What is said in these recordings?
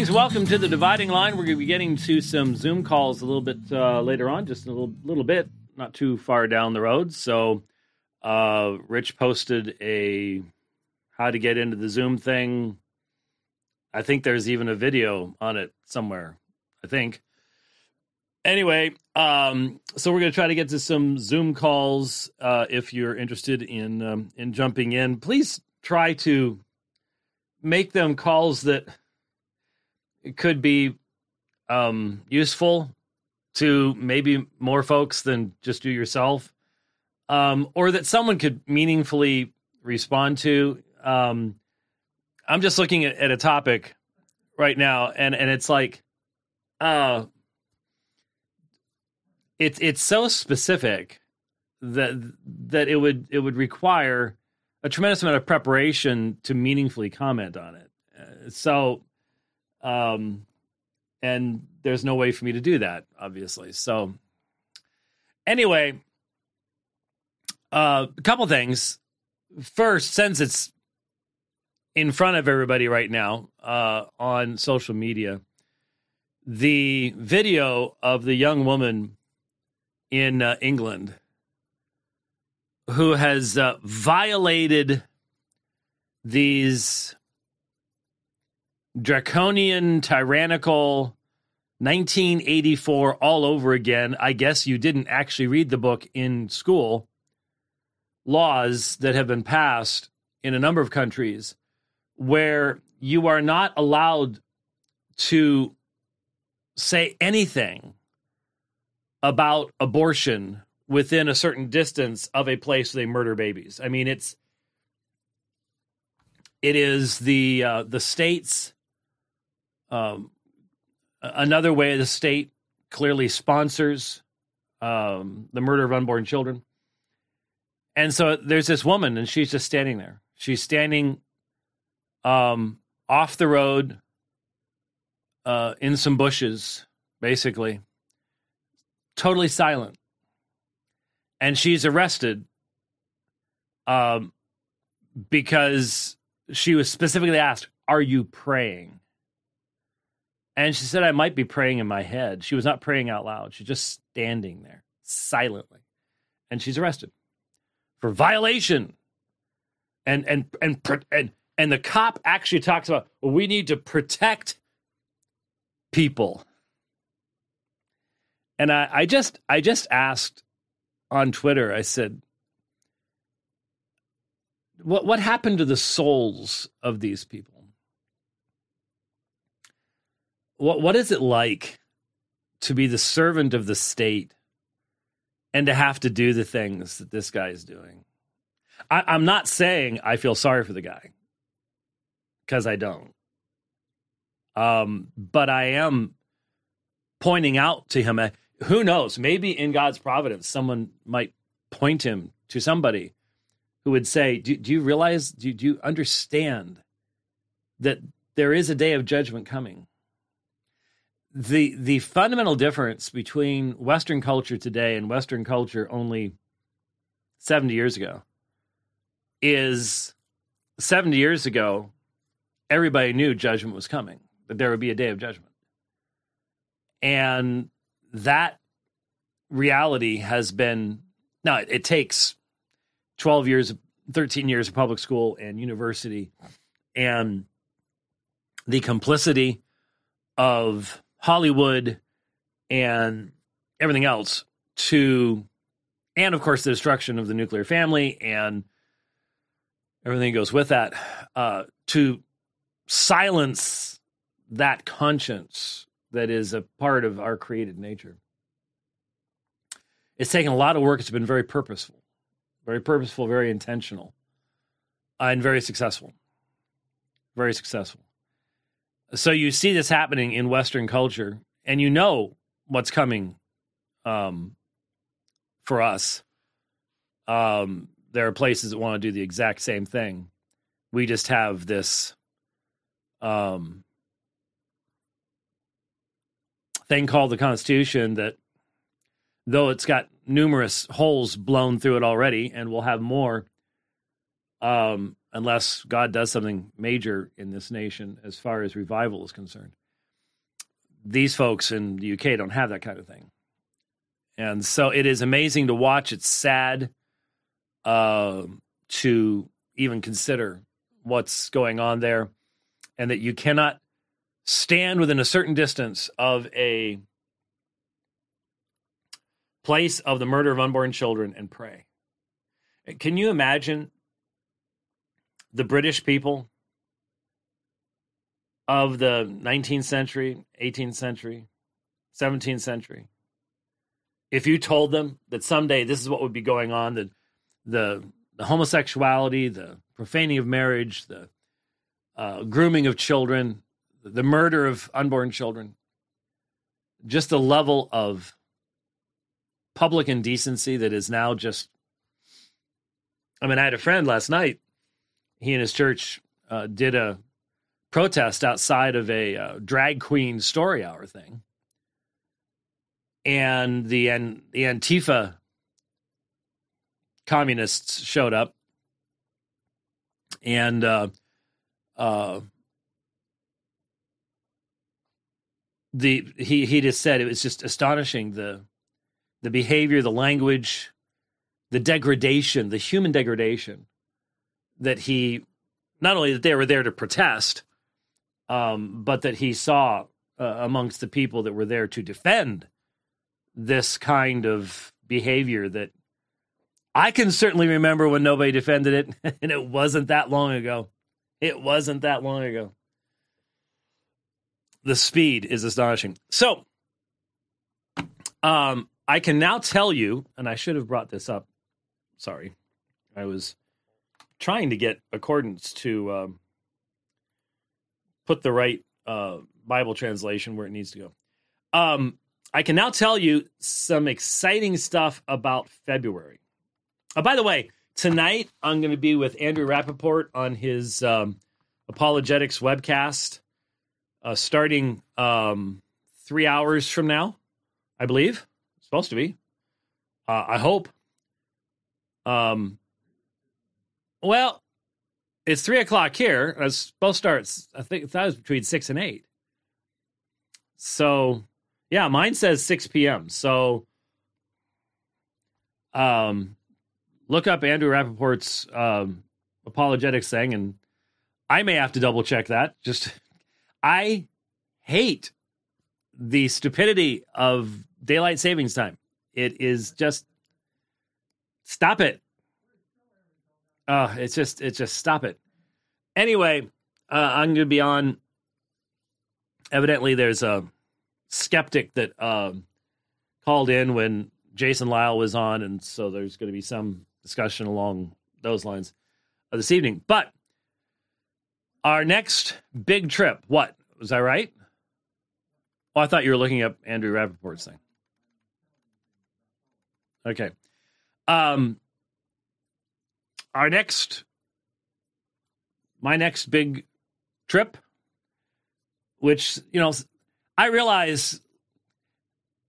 Greetings, welcome to the dividing line. We're going to be getting to some Zoom calls a little bit uh, later on, just a little little bit, not too far down the road. So, uh, Rich posted a how to get into the Zoom thing. I think there's even a video on it somewhere. I think. Anyway, um, so we're going to try to get to some Zoom calls. Uh, if you're interested in um, in jumping in, please try to make them calls that it could be um, useful to maybe more folks than just you yourself, um, or that someone could meaningfully respond to. Um, I'm just looking at, at, a topic right now, and and it's like, uh, it's it's so specific that that it would it would require a tremendous amount of preparation to meaningfully comment on it. Uh, so um, and there's no way for me to do that, obviously. So, anyway, uh, a couple things. First, since it's in front of everybody right now uh, on social media, the video of the young woman in uh, England who has uh, violated these draconian, tyrannical 1984 all over again. I guess you didn't actually read the book in school. Laws that have been passed in a number of countries where you are not allowed to say anything about abortion within a certain distance of a place they murder babies. I mean, it's it is the uh, the states um, another way the state clearly sponsors um, the murder of unborn children. And so there's this woman, and she's just standing there. She's standing um, off the road uh, in some bushes, basically, totally silent. And she's arrested um, because she was specifically asked, Are you praying? And she said, I might be praying in my head. She was not praying out loud. She's just standing there silently. And she's arrested for violation. And, and, and, and, and the cop actually talks about, well, we need to protect people. And I, I just, I just asked on Twitter, I said, what, what happened to the souls of these people? What what is it like to be the servant of the state and to have to do the things that this guy is doing? I, I'm not saying I feel sorry for the guy because I don't. Um, but I am pointing out to him, uh, who knows, maybe in God's providence, someone might point him to somebody who would say, Do, do you realize, do, do you understand that there is a day of judgment coming? The the fundamental difference between Western culture today and Western culture only seventy years ago is seventy years ago, everybody knew judgment was coming, that there would be a day of judgment, and that reality has been now it, it takes twelve years, thirteen years of public school and university, and the complicity of Hollywood and everything else to, and of course, the destruction of the nuclear family and everything goes with that, uh, to silence that conscience that is a part of our created nature. It's taken a lot of work. It's been very purposeful, very purposeful, very intentional, uh, and very successful. Very successful. So you see this happening in Western culture, and you know what's coming um, for us. Um, there are places that want to do the exact same thing. We just have this um, thing called the Constitution that, though it's got numerous holes blown through it already, and we'll have more, um, unless God does something major in this nation as far as revival is concerned. These folks in the UK don't have that kind of thing. And so it is amazing to watch. It's sad uh, to even consider what's going on there, and that you cannot stand within a certain distance of a place of the murder of unborn children and pray. Can you imagine the British people of the 19th century, 18th century, 17th century? If you told them that someday this is what would be going on, that the, the homosexuality, the profaning of marriage, the uh, grooming of children, the murder of unborn children, just a level of public indecency that is now just. I mean, I had a friend last night. He and his church uh, did a protest outside of a uh, drag queen story hour thing, and the the Antifa communists showed up, and uh, uh, the he he just said it was just astonishing the the behavior, the language, the degradation, the human degradation that he not only that they were there to protest, um, but that he saw uh, amongst the people that were there to defend this kind of behavior that I can certainly remember when nobody defended it, and it wasn't that long ago. It wasn't that long ago the speed is astonishing. So, um, I can now tell you, and I should have brought this up. Sorry, I was trying to get accordance to um, put the right uh, Bible translation where it needs to go. Um, I can now tell you some exciting stuff about February. Oh, by the way, tonight I'm going to be with Andrew Rappaport on his um, apologetics webcast uh, starting um, three hours from now, I believe. It's supposed to be. Uh, I hope. Um, well, it's three o'clock here. It's supposed to start. I think that was between six and eight. So, yeah, mine says six p.m. So, um, look up Andrew Rappaport's um, apologetics thing, and I may have to double check that just I hate the stupidity of daylight savings time. It is just stop it. Uh, it's just it's just stop it. Anyway, uh, I'm going to be on. Evidently, there's a skeptic that um, called in when Jason Lisle was on, and so there's going to be some discussion along those lines uh, this evening. But our next big trip, what? Was I right? Oh, I thought you were looking up Andrew Rappaport's thing. Okay. Um, our next, my next big trip, which, you know, I realize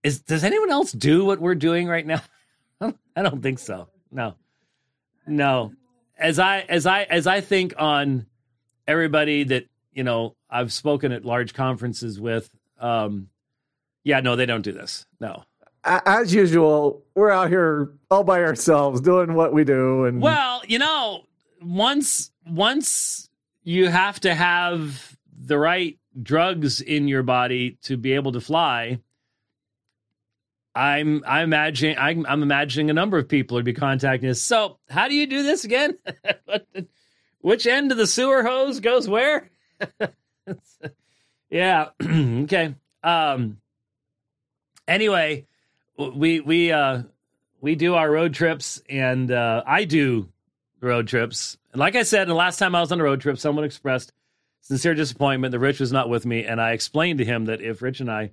is, does anyone else do what we're doing right now? I don't think so. No, no. As I, as I, as I think on everybody that you know I've spoken at large conferences with. Um, yeah, no, they don't do this. No. As usual, we're out here all by ourselves doing what we do. And well, you know, once once you have to have the right drugs in your body to be able to fly. I'm I'm imagining I'm, I'm imagining a number of people would be contacting us. So, how do you do this again? Which end of the sewer hose goes where? yeah. okay. Um. Anyway, we we uh we do our road trips, and uh, I do road trips. And like I said, the last time I was on a road trip, someone expressed sincere disappointment that Rich was not with me, and I explained to him that if Rich and I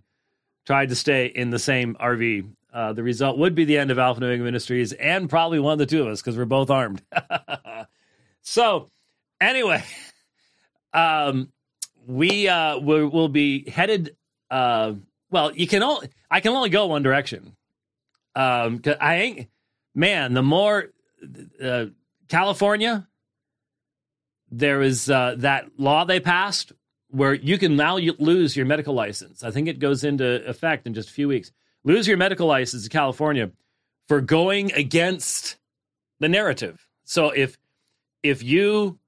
tried to stay in the same RV, uh, the result would be the end of Alpha New England Ministries, and probably one of the two of us because we're both armed. so Anyway, um, we uh, will be headed. Uh, well, you can only I can only go one direction. Um, cause I ain't man. The more uh, California, there is uh, that law they passed where you can now lose your medical license. I think it goes into effect in just a few weeks. Lose your medical license in California for going against the narrative. So if if you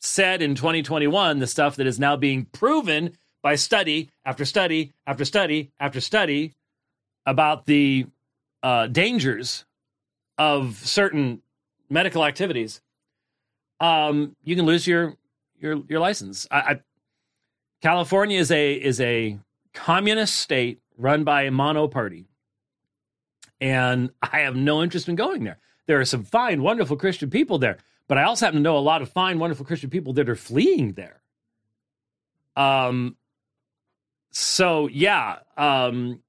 said in 2021 the stuff that is now being proven by study after study after study after study about the uh, dangers of certain medical activities, um, you can lose your your your license. I, I, California is a is a communist state run by a mono party, and I have no interest in going there. There are some fine, wonderful Christian people there, but I also happen to know a lot of fine, wonderful Christian people that are fleeing there. Um. So yeah, um,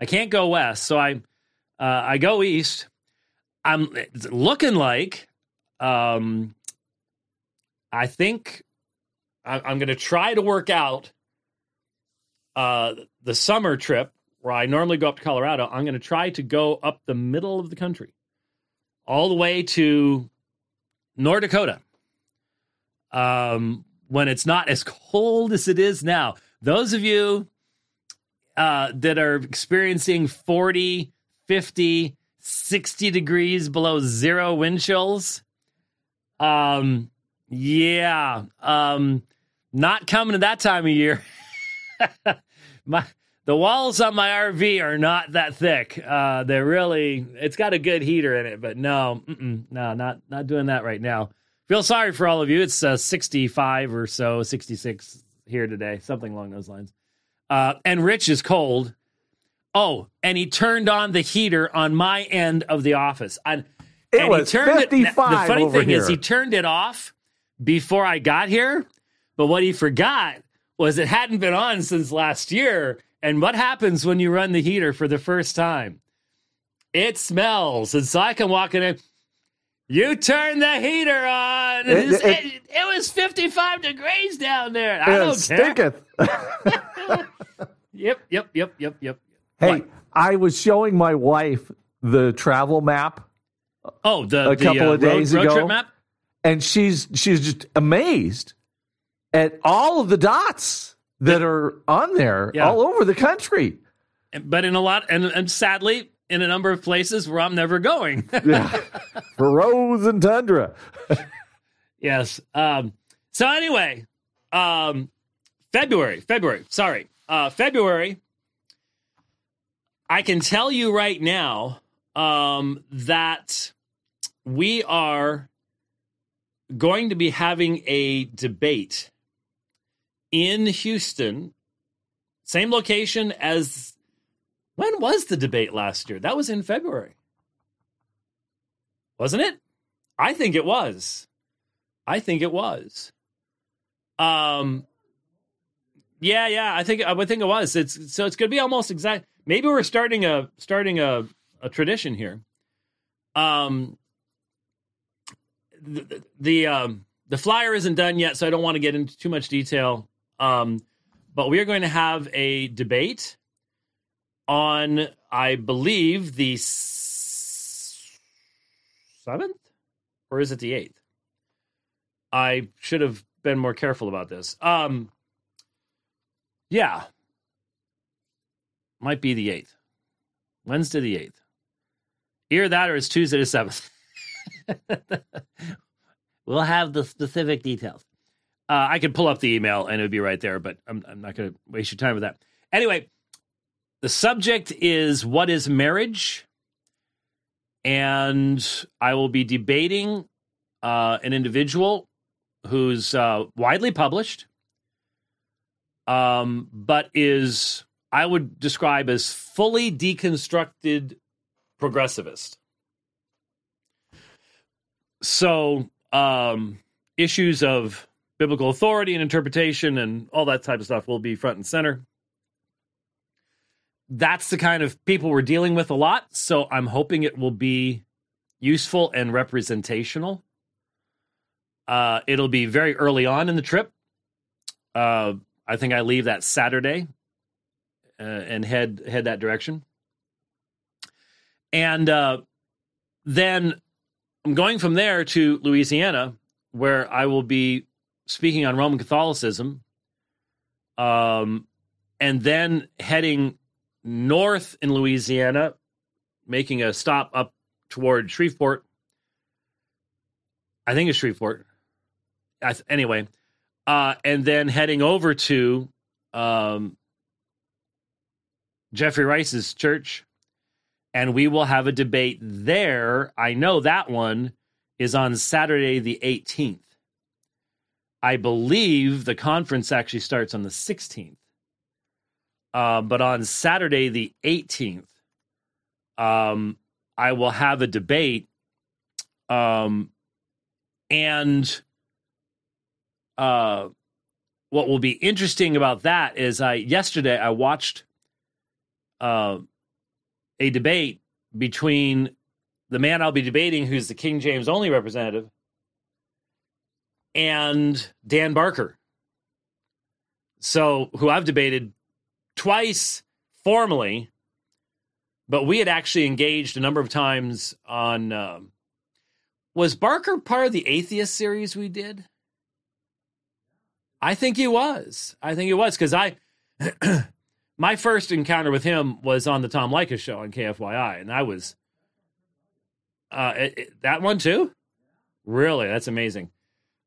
I can't go west, so I uh, I go east. I'm looking like um, I think I, I'm going to try to work out uh, the summer trip where I normally go up to Colorado. I'm going to try to go up the middle of the country, all the way to North Dakota. Um, when it's not as cold as it is now. Those of you uh, that are experiencing 40, 50, 60 degrees below zero wind chills, um, yeah, um, not coming at that time of year. my the walls on my RV are not that thick. Uh, they're really it's got a good heater in it, but no, no, not not doing that right now. Feel sorry for all of you. It's uh, 65 or so, 66 here today, something along those lines. Uh, and Rich is cold. Oh, and he turned on the heater on my end of the office. And, it and was he turned 55 it, The funny thing here. is, he turned it off before I got here. But what he forgot was it hadn't been on since last year. And what happens when you run the heater for the first time? It smells. And so I can walk in and you turn the heater on. It- It, it- it- was 55 degrees down there. I don't care. stinketh. Yep, yep, yep, yep, yep. hey, What? I was showing my wife the travel map, Oh, the A the, couple uh, of days road, road ago. map. and she's she's just amazed at all of the dots that are on there Yeah. all over the country. But in a lot, and, and sadly, in a number of places where I'm never going. Yeah. For rose and tundra. yes. Um, so anyway, um, February, February, sorry, uh, February. I can tell you right now um, that we are going to be having a debate in Houston, same location as when was the debate last year? That was in February, wasn't it? I think it was. I think it was. Um. Yeah, yeah. I think I would think it was. It's so it's going to be almost exact. Maybe we're starting a starting a a tradition here. Um. The the um the flyer isn't done yet, so I don't want to get into too much detail. Um, but we are going to have a debate on, I believe, the seventh, or is it the eighth? I should have been more careful about this. Um, yeah, might be the eighth, Wednesday the eighth. Either that or it's Tuesday the seventh. we'll have the specific details. Uh, I could pull up the email and it would be right there, but I'm, I'm not going to waste your time with that. Anyway, the subject is what is marriage? And I will be debating uh, an individual who's uh, widely published, um, but is, I would describe as fully deconstructed progressivist. So, um, issues of biblical authority and interpretation and all that type of stuff will be front and center. That's the kind of people we're dealing with a lot. So I'm hoping it will be useful and representational. Uh, it'll be very early on in the trip. Uh, I think I leave that Saturday uh, and head head that direction. And uh, then I'm going from there to Louisiana, where I will be speaking on Roman Catholicism, um, and then heading north in Louisiana, making a stop up toward Shreveport. I think it's Shreveport. Th- anyway, uh, and then heading over to um, Jeffrey Rice's church, and we will have a debate there. I know that one is on Saturday the 18th. I believe the conference actually starts on the 16th. Uh, but on Saturday the 18th, um, I will have a debate. Um, and uh, what will be interesting about that is I yesterday I watched uh, a debate between the man I'll be debating, who's the King James only representative, and Dan Barker. So, who I've debated twice formally, but we had actually engaged a number of times on. Um, was Barker part of the atheist series we did? I think he was. I think he was because I, my first encounter with him was on the Tom Leykis show on KFYI, and I was, uh, it, it, that one too. Really, that's amazing.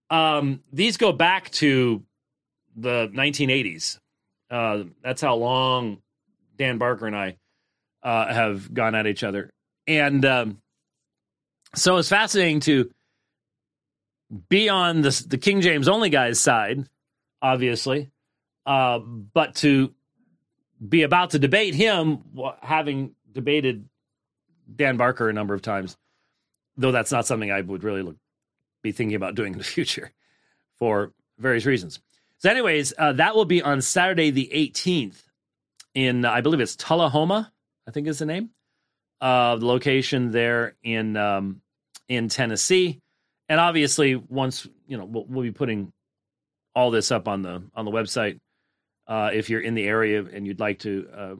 Um, these go back to the 1980s. Uh, that's how long Dan Barker and I uh, have gone at each other, and um, so it's fascinating to be on the the King James only guy's side, obviously, uh, but to be about to debate him, having debated Dan Barker a number of times, though that's not something I would really look, be thinking about doing in the future for various reasons. So, anyways, uh, that will be on Saturday the 18th in, I believe it's Tullahoma, I think is the name, uh, the location there in um, in Tennessee. And obviously, once you know, we'll, we'll be putting all this up on the on the website. Uh, if you're in the area and you'd like to uh,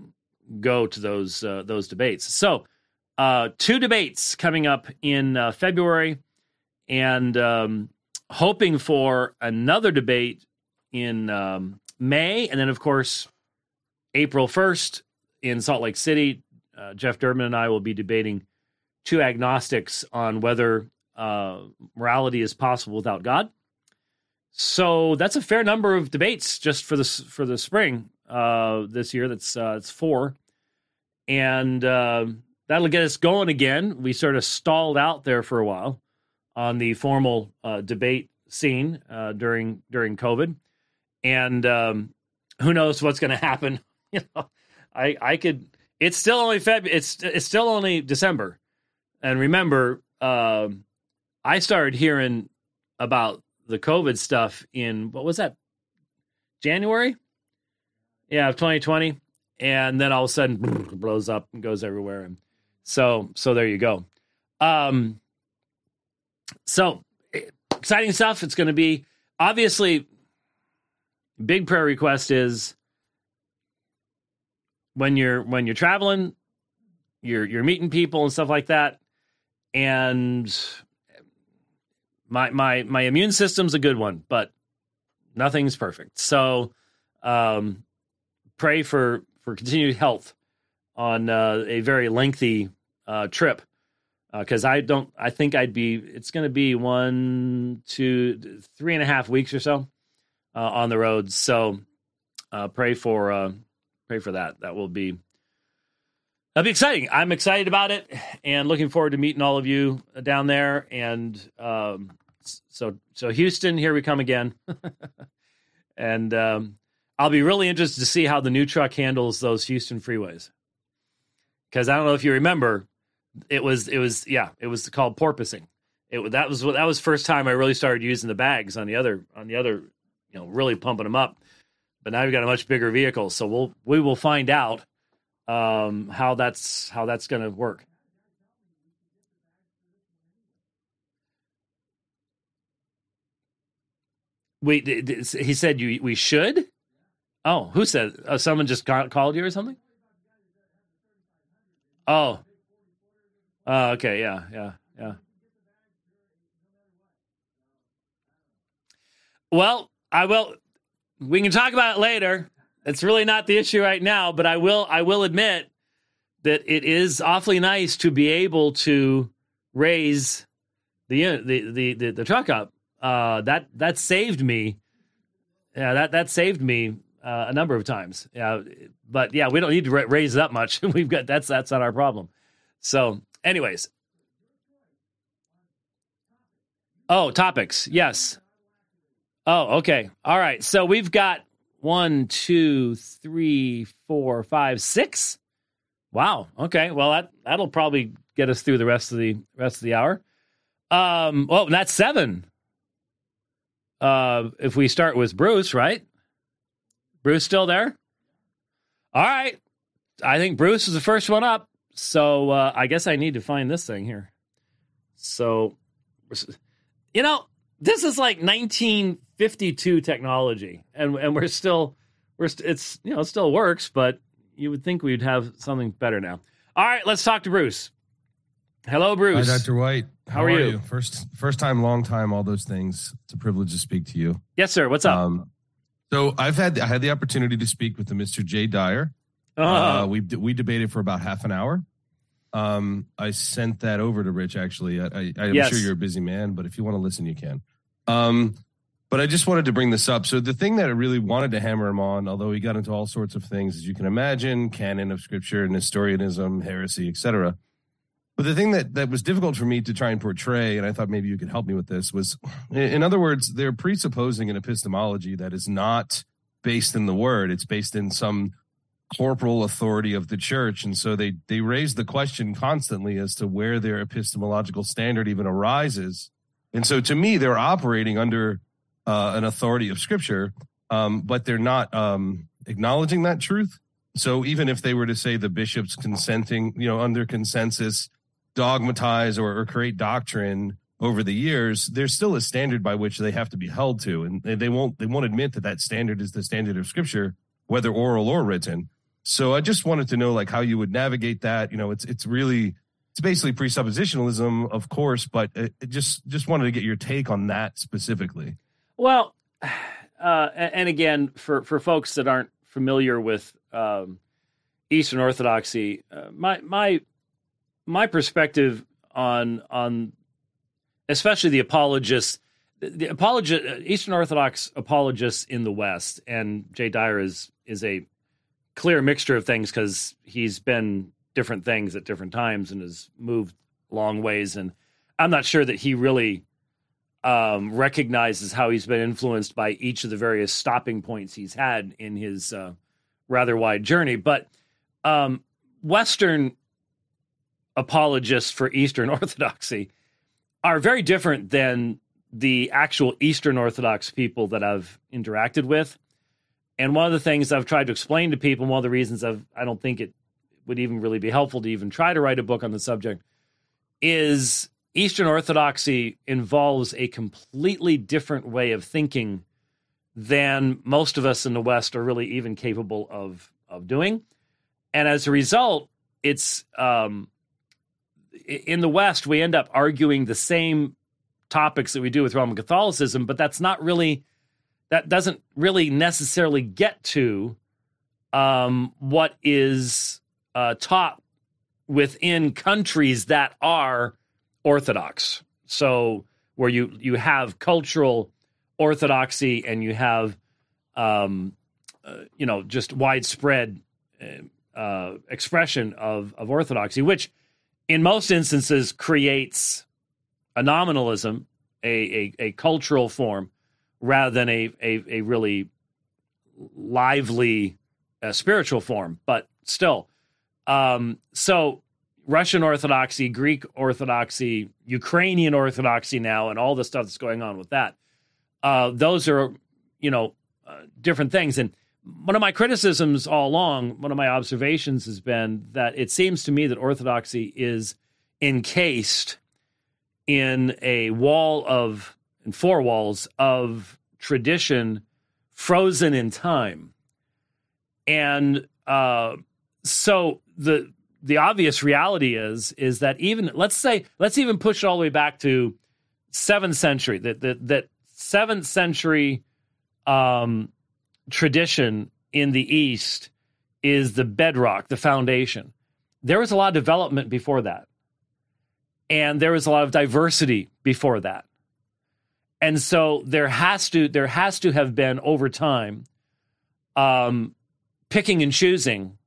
go to those uh, those debates, so uh, two debates coming up in uh, February, and um, hoping for another debate in um, May, and then of course April first in Salt Lake City. Uh, Jeff Durbin and I will be debating two agnostics on whether morality is possible without God. So that's a fair number of debates just for the for the spring uh, this year. That's uh, it's four, and uh, that'll get us going again. We sort of stalled out there for a while on the formal uh, debate scene uh, during during COVID, and um, who knows what's going to happen? You know, I I could. It's still only Feb. It's it's still only December, and remember, um, I started hearing about the COVID stuff in what was that? January? Yeah, of 2020. And then all of a sudden it blows up and goes everywhere. And so so there you go. Um so exciting stuff. It's gonna be obviously big prayer request is when you're when you're traveling, you're you're meeting people and stuff like that. And my my my immune system's a good one, but nothing's perfect. So um, pray for for continued health on uh, a very lengthy uh, trip because uh, I don't. I think I'd be. It's going to be one, two, three and a half weeks or so uh, on the road. So uh, pray for uh, pray for that. That will be that'll be exciting. I'm excited about it and looking forward to meeting all of you down there. And um, so so Houston, here we come again. and um, I'll be really interested to see how the new truck handles those Houston freeways. Because I don't know if you remember, it was it was yeah, it was called porpoising. It that was that was first time I really started using the bags on the other on the other, you know, really pumping them up. But now we've got a much bigger vehicle, so we'll we will find out um, how that's how that's going to work. Wait, he said you we should. Oh, who said? Oh, someone just called you or something. Oh. Oh, okay. Yeah, yeah, yeah. Well, I will. We can talk about it later. It's really not the issue right now, but I will. I will admit that it is awfully nice to be able to raise the the the the, the truck up. Uh, that that saved me. Yeah, that that saved me uh, a number of times. Yeah, but yeah, we don't need to ra- raise it up much. We've got that's that's not our problem. So, anyways. Oh, topics. Yes. Oh, okay. All right. So we've got one, two, three, four, five, six. Wow. Okay. Well, that that'll probably get us through the rest of the rest of the hour. Um. Well, that's seven. Uh, if we start with Bruce, right? Bruce still there? All right. I think Bruce is the first one up. So uh, I guess I need to find this thing here. So, you know, this is like 1952 technology, and and we're still we're st- it's you know it still works, but you would think we'd have something better now. All right, let's talk to Bruce. Hello, Bruce. Hi, Dr. White. How, are, you? First, first time, long time, all those things. It's a privilege to speak to you. Yes, sir. What's up? Um, so I've had I had the opportunity to speak with the Mr. Jay Dyer. Uh, Uh, we we debated for about half an hour. Um, I sent that over to Rich. Actually, I, I, I'm Yes. sure you're a busy man, but if you want to listen, you can. Um, but I just wanted to bring this up. So the thing that I really wanted to hammer him on, although he got into all sorts of things, as you can imagine, canon of scripture, and Nestorianism, heresy, etc. But the thing that that was difficult for me to try and portray, and I thought maybe you could help me with this, was, in in other words, they're presupposing an epistemology that is not based in the word; it's based in some corporal authority of the church and so they they raise the question constantly as to where their epistemological standard even arises and so to me they're operating under uh, an authority of scripture um, but they're not um, acknowledging that truth. So even if they were to say the bishops consenting you know under consensus dogmatize or, or create doctrine over the years there's still a standard by which they have to be held to. And they won't they won't admit that that standard is the standard of scripture whether oral or written. So I just wanted to know like how you would navigate that. You know, it's it's really it's basically presuppositionalism, of course, but it, it just just wanted to get your take on that specifically. Well, uh, and again, for, for folks that aren't familiar with um, Eastern Orthodoxy, uh, my my my perspective on on especially the apologists, the, apologist, Eastern Orthodox apologists in the West, and Jay Dyer is is a clear mixture of things because he's been different things at different times and has moved long ways, and I'm not sure that he really um, recognizes how he's been influenced by each of the various stopping points he's had in his uh, rather wide journey. But um, Western apologists for Eastern Orthodoxy are very different than the actual Eastern Orthodox people that I've interacted with. And one of the things I've tried to explain to people, one of the reasons I've, I don't think it would even really be helpful to even try to write a book on the subject, is Eastern Orthodoxy involves a completely different way of thinking than most of us in the West are really even capable of of doing. And as a result, it's um, in the West we end up arguing the same topics that we do with Roman Catholicism, but that's not really that doesn't really necessarily get to um, what is uh, taught within countries that are orthodox. So where you you have cultural orthodoxy and you have um, uh, you know just widespread uh, uh, expression of of orthodoxy, which in most instances creates a nominalism, a a, a cultural form, rather than a a, a really lively uh, spiritual form. But still, um, so Russian Orthodoxy, Greek Orthodoxy, Ukrainian Orthodoxy now, and all the stuff that's going on with that. Uh, those are, you know, uh, different things. And one of my criticisms all along, one of my observations has been that it seems to me that Orthodoxy is encased in a wall of, in four walls of tradition frozen in time. And uh, so the the obvious reality is is that even let's say let's even push it all the way back to seventh century that that that seventh century um, tradition in the East is the bedrock, the foundation. There was a lot of development before that, and there was a lot of diversity before that, and so there has to there has to have been over time, um, picking and choosing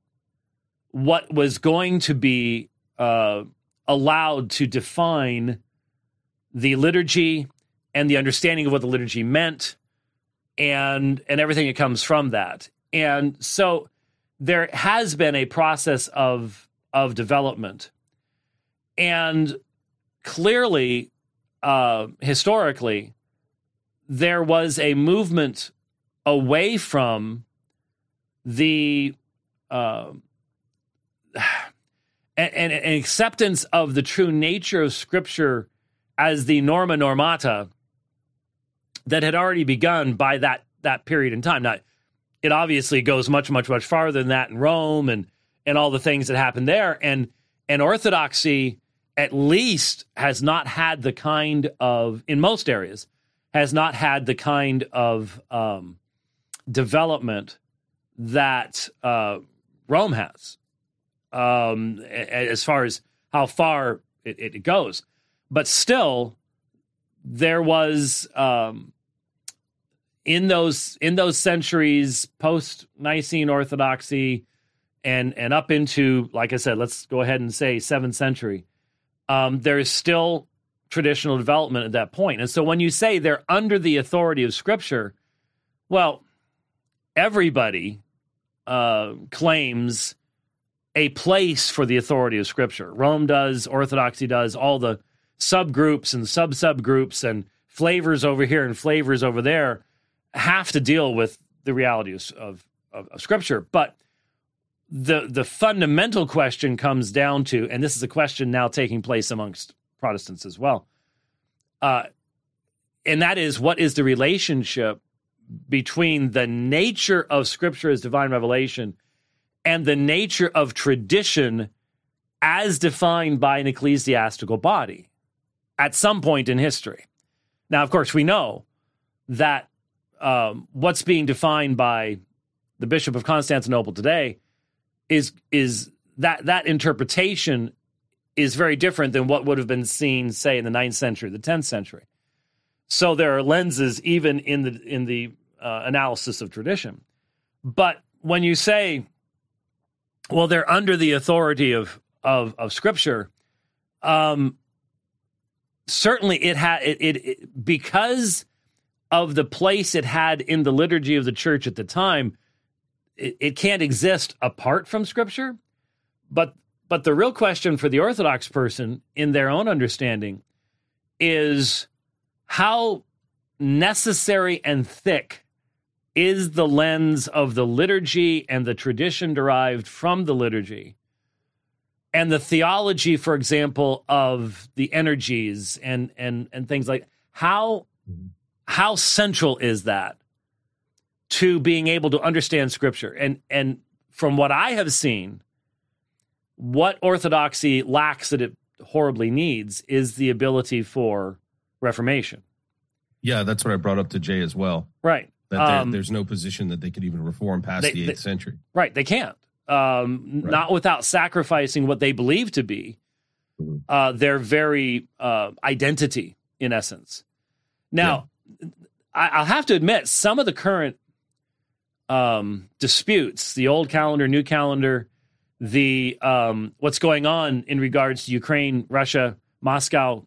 what was going to be uh, allowed to define the liturgy and the understanding of what the liturgy meant and and everything that comes from that. And so there has been a process of of development. And clearly, uh, historically, there was a movement away from the uh, and, and, and acceptance of the true nature of Scripture as the norma normata that had already begun by that that period in time. Now, it obviously goes much, much, much farther than that in Rome and and all the things that happened there. And and Orthodoxy at least has not had the kind of in most areas has not had the kind of um, development that uh, Rome has, um, as far as how far it, it goes. But still, there was um, in those in those centuries post Nicene Orthodoxy and and up into like I said, let's go ahead and say seventh century. Um, there is still traditional development at that point, and so when you say they're under the authority of Scripture, well, everybody uh, claims a place for the authority of Scripture. Rome does, Orthodoxy does, all the subgroups and sub subgroups and flavors over here and flavors over there have to deal with the realities of, of, of Scripture. But the the fundamental question comes down to, and this is a question now taking place amongst Protestants as well, uh, and that is what is the relationship between the nature of Scripture as divine revelation and the nature of tradition as defined by an ecclesiastical body at some point in history. Now, of course, we know that um, what's being defined by the Bishop of Constantinople today is is that that interpretation is very different than what would have been seen, say, in the ninth century, the tenth century. So there are lenses even in the in the uh, analysis of tradition. But when you say, well, they're under the authority of of, of Scripture, um, certainly it had it, it, it because of the place it had in the liturgy of the church at the time, it, it can't exist apart from Scripture. But but the real question for the Orthodox person, in their own understanding, is how necessary and thick is the lens of the liturgy and the tradition derived from the liturgy. And the theology for example of the energies and and and things like how how central is that to being able to understand scripture? And and from what i have seen what orthodoxy lacks that it horribly needs is the ability for reformation. Yeah that's what i brought up to jay as well. Right that um, there's no position that they could even reform past they, the 8th century right they can't um, right. not without sacrificing what they believe to be mm-hmm. uh, their very uh, identity in essence now yeah. I, will have to admit some of the current um, disputes the old calendar new calendar the um, what's going on in regards to ukraine russia moscow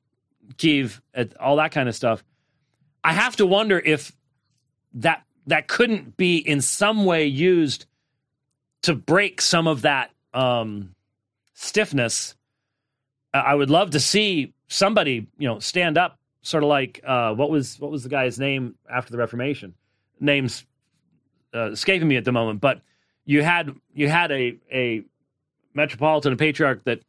kiev all that kind of stuff i have to wonder if that that couldn't be in some way used to break some of that um, stiffness. I would love to see somebody, you know, stand up, sort of like uh, what was what was the guy's name after the Reformation? Names uh, escaping me at the moment, but you had you had a a metropolitan, a patriarch that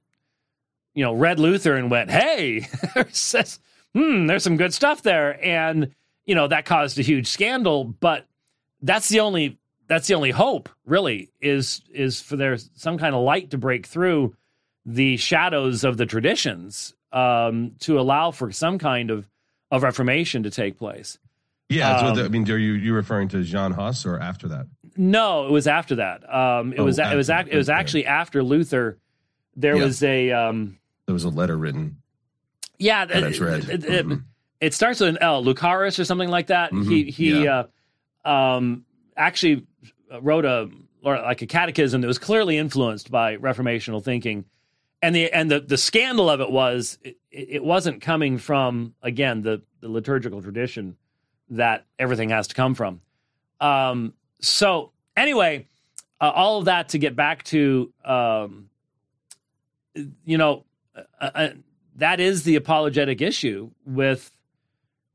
you know read Luther and went, "Hey, says, hmm, there's some good stuff there," and you know that caused a huge scandal but that's the only that's the only hope really is is for there some kind of light to break through the shadows of the traditions um, to allow for some kind of of reformation to take place Yeah, so Um, the, I mean, are you you referring to Jean Hus or after that? No, it was after that. Um, it Oh, was it was after- ac- it was actually after Luther. There Yeah. was a um, There was a letter written yeah. that it, I read. It, it- Mhm. It starts with an L, Lucaris or something like that. He Mhm, he uh, um, actually wrote a or like a catechism that was clearly influenced by Reformational thinking, and the and the the scandal of it was it, it wasn't coming from again the the liturgical tradition that everything has to come from. Um, so anyway, uh, all of that to get back to um, you know uh, uh, that is the apologetic issue with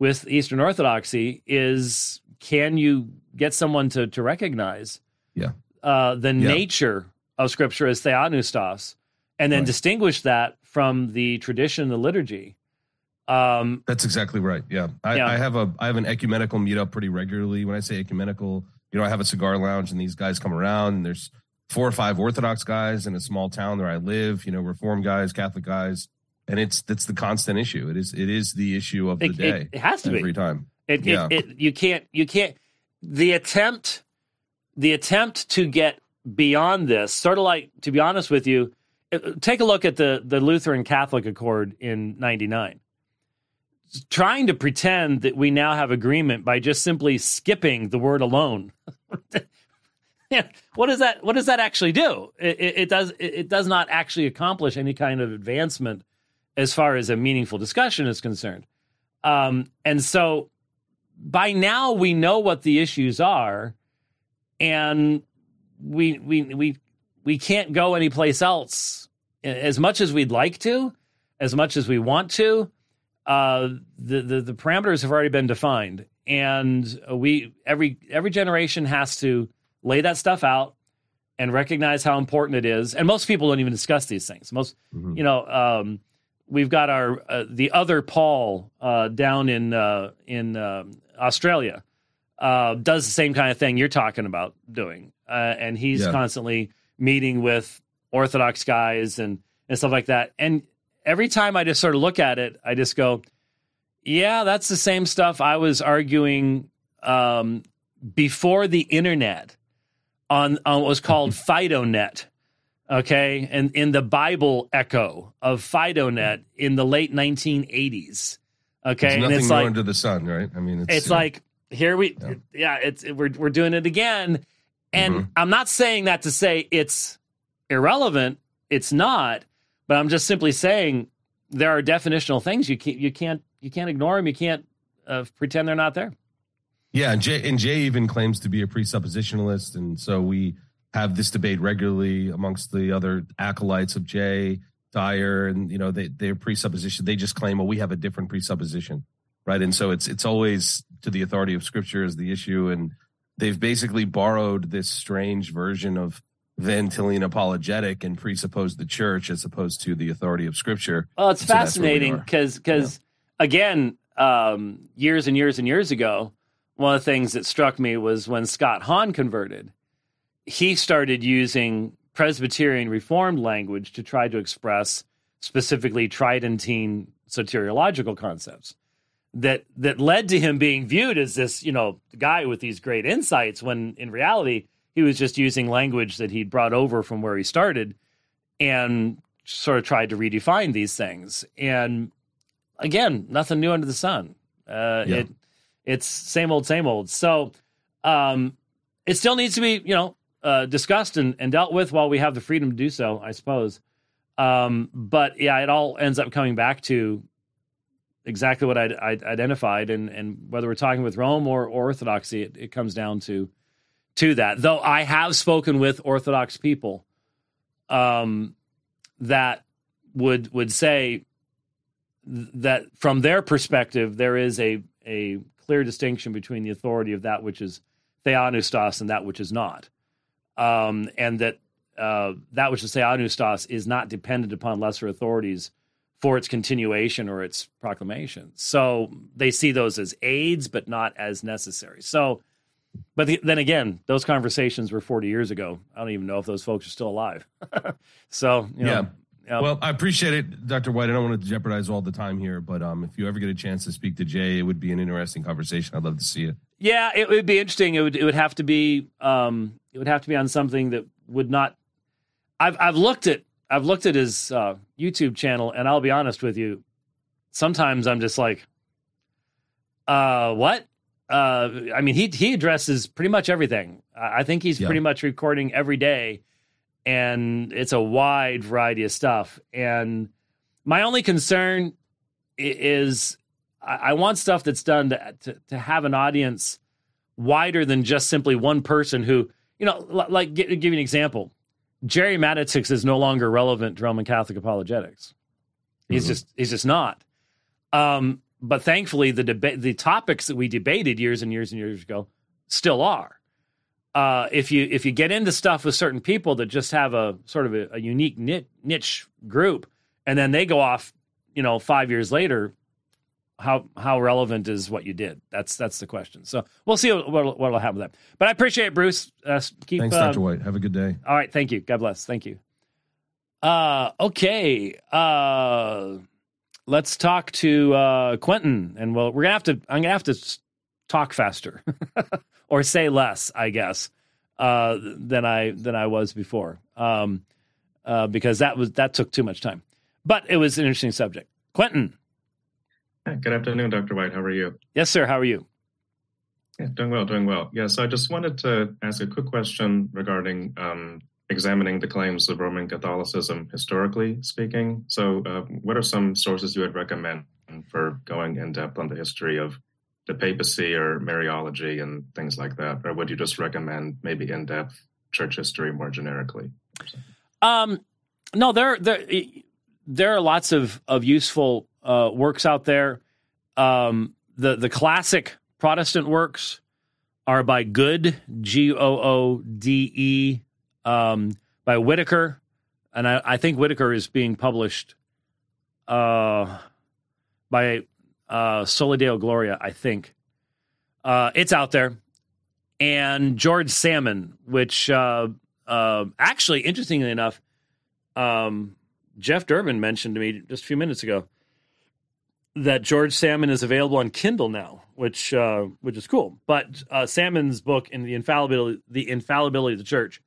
with Eastern Orthodoxy is can you get someone to to recognize Yeah. uh, the Yeah. nature of Scripture as theopneustos, and then Right. distinguish that from the tradition, the liturgy. Um, That's exactly right. Yeah. I, Yeah. I have a I have an ecumenical meetup pretty regularly. When I say ecumenical, you know, I have a cigar lounge and these guys come around and there's four or five Orthodox guys in a small town where I live, you know, reform guys, Catholic guys. And it's that's the constant issue. It is it is the issue of the it, day it, has to be. every time. It, Yeah. it, it you can't you can't the attempt the attempt to get beyond this sort of like to be honest with you uh, take a look at the the Lutheran Catholic Accord in 99 trying to pretend that we now have agreement by just simply skipping the word alone yeah, what does that what does that actually do it, it, it does it, it does not actually accomplish any kind of advancement as far as a meaningful discussion is concerned. Um, and so by now we know what the issues are and we we we we can't go anyplace else. As much as we'd like to as much as we want to uh, the, the the parameters have already been defined. And we every every generation has to lay that stuff out and recognize how important it is. And most people don't even discuss these things. Most Mhm. you know um, we've got our uh, the other Paul uh, down in uh, in um Australia uh, does the same kind of thing you're talking about doing, uh, and he's Yeah. constantly meeting with Orthodox guys and and stuff like that. And every time I just sort of look at it, I just go, "Yeah, that's the same stuff I was arguing um, before the internet on on what was called FidoNet." Okay, and in the Bible echo of FidoNet in the late 1980s. Okay, There's and it's like under the sun, right? I mean, it's, it's know, like here we Yeah. yeah, it's we're we're doing it again. And Mhm. I'm not saying that to say it's irrelevant. It's not, but I'm just simply saying there are definitional things you can't you can't you can't ignore them. You can't uh, pretend they're not there. Yeah, and Jay, and Jay even claims to be a presuppositionalist, and so we have this debate regularly amongst the other acolytes of Jay Dyer, and you know they they're presupposition. They just claim, well, we have a different presupposition, right? And so it's it's always to the authority of Scripture is the issue, and they've basically borrowed this strange version of Van Tillian apologetic and presupposed the church as opposed to the authority of Scripture. Well, it's So that's where we fascinating because because again, um, years and years and years ago, one of the things that struck me was when Scott Hahn converted, he started using Presbyterian Reformed language to try to express specifically Tridentine soteriological concepts. That that led to him being viewed as this, you know, guy with these great insights. When in reality, he was just using language that he'd brought over from where he started, and sort of tried to redefine these things. And again, nothing new under the sun. Uh, Yeah. It it's same old, same old. So um, it still needs to be, you know, uh, discussed and, and dealt with while we have the freedom to do so, I suppose. Um, but yeah, it all ends up coming back to exactly what I, I identified, and and whether we're talking with Rome or, or Orthodoxy, it, it comes down to to that. Though I have spoken with Orthodox people, um, that would would say that from their perspective, there is a a clear distinction between the authority of that which is theopneustos and that which is not, um, and that uh, that which is theopneustos is not dependent upon lesser authorities for its continuation or its proclamation. So they see those as aids, but not as necessary. So, but the, then again, those conversations were 40 years ago. I don't even know if those folks are still alive. so, you know, Yep. Well, I appreciate it, Dr. White. I don't want to jeopardize all the time here, but um, if you ever get a chance to speak to Jay, it would be an interesting conversation. I'd love to see it. Yeah, it would be interesting. It would it would have to be um, it would have to be on something that would not. I've I've looked at I've looked at his uh, YouTube channel, and I'll be honest with you. Sometimes I'm just like, uh, what? Uh, I mean, he he addresses pretty much everything. I think he's Yeah. pretty much recording every day, and it's a wide variety of stuff. And my only concern is I, I want stuff that's done to, to to have an audience wider than just simply one person who you know li- like gi- give you an example. Jerry Matatics is no longer relevant to Roman Catholic apologetics. He's Mhm. just he's just not. Um, but thankfully, the debate, the topics that we debated years and years and years ago, still are. Uh, if you if you get into stuff with certain people that just have a sort of a, a unique niche, niche group, and then they go off, you know, five years later, how how relevant is what you did? That's that's the question. So we'll see what what will happen with that. But I appreciate it, Bruce. Uh, keep Thanks, uh, Dr. White. Have a good day. all right, thank you. God bless. Thank you. Uh okay. Uh let's talk to uh Quentin and well we're gonna have to I'm gonna have to talk faster or say less, I guess, uh than I than I was before. Um uh because that was that took too much time. But it was an interesting subject. Quentin. Good afternoon, Dr. White. How are you? Yes, sir. How are you? Yeah, doing well, doing well. Yeah, so I just wanted to ask a quick question regarding um, examining the claims of Roman Catholicism historically speaking. So, uh, what are some sources you would recommend for going in depth on the history of the papacy or Mariology and things like that? Or would you just recommend maybe in depth church history more generically? Um, no, there there there are lots of of useful uh, works out there. Um, the the classic Protestant works are by Good G O O D E um, by Whitaker, and I, I think Whitaker is being published uh, by uh, Soli Deo Gloria. I think uh, it's out there, and George Salmon, which uh, uh, actually, interestingly enough, um, Jeff Durbin mentioned to me just a few minutes ago that George Salmon is available on Kindle now, which uh, which is cool. But uh, Salmon's book in the infallibility the infallibility of the church,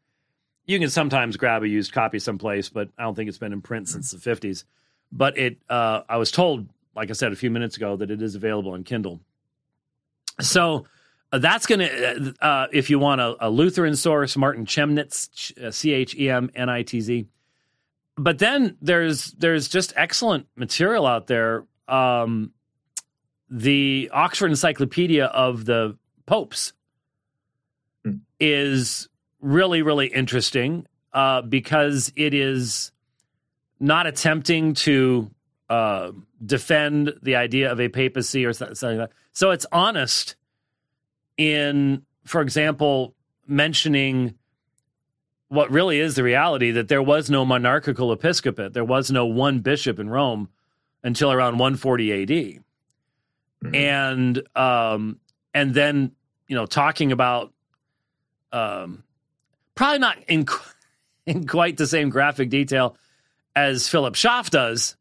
you can sometimes grab a used copy someplace, but I don't think it's been in print since the fifties. But it, uh, I was told, like I said a few minutes ago, that it is available on Kindle. So uh, that's going to, uh, if you want a, a Lutheran source, Martin Chemnitz, C H E M N I T Z. But then there's there's just excellent material out there. Um, the Oxford Encyclopedia of the popes Hmm. is really really interesting uh, because it is not attempting to uh, defend the idea of a papacy or something like that. So it's honest in, for example, mentioning what really is the reality that there was no monarchical episcopate. There was no one bishop in Rome until around 140 AD. Mhm. And um, and then you know talking about um, probably not in in quite the same graphic detail as Philip Schaff does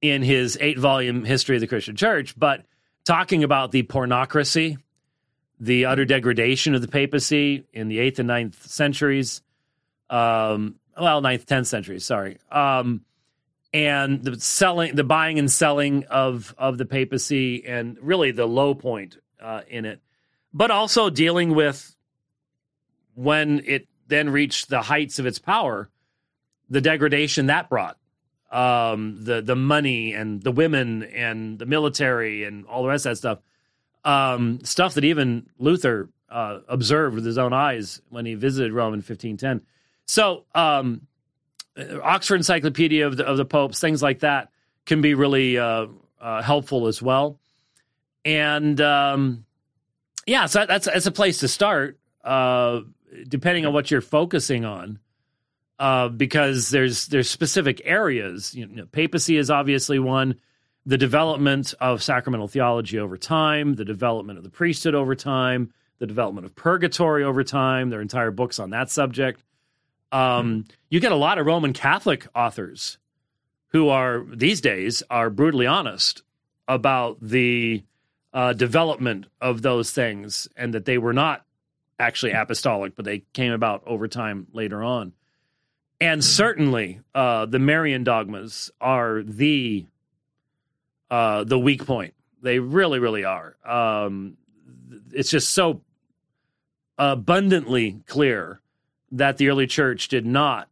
in his eight volume history of the Christian Church, but talking about the pornocracy, the utter degradation of the papacy in the eighth and ninth centuries, um, well, ninth, tenth centuries, sorry, um, and the selling, the buying and selling of of the papacy, and really the low point uh, in it, but also dealing with when it then reached the heights of its power, the degradation that brought, um, the the money and the women and the military and all the rest of that stuff, um, stuff that even Luther uh, observed with his own eyes when he visited Rome in 1510. So, um, Oxford Encyclopedia of the, of the popes, things like that, can be really uh, uh, helpful as well. And um, yeah, so that's that's a place to start, uh, depending on what you're focusing on, uh, because there's there's specific areas. You know, papacy is obviously one. The development of sacramental theology over time, the development of the priesthood over time, the development of purgatory over time. There are entire books on that subject. Um, you get a lot of Roman Catholic authors who are these days are brutally honest about the uh, development of those things and that they were not actually apostolic, but they came about over time later on. And certainly, uh, the Marian dogmas are the uh, the weak point. They really, really are. Um, it's just so abundantly clear that the early church did not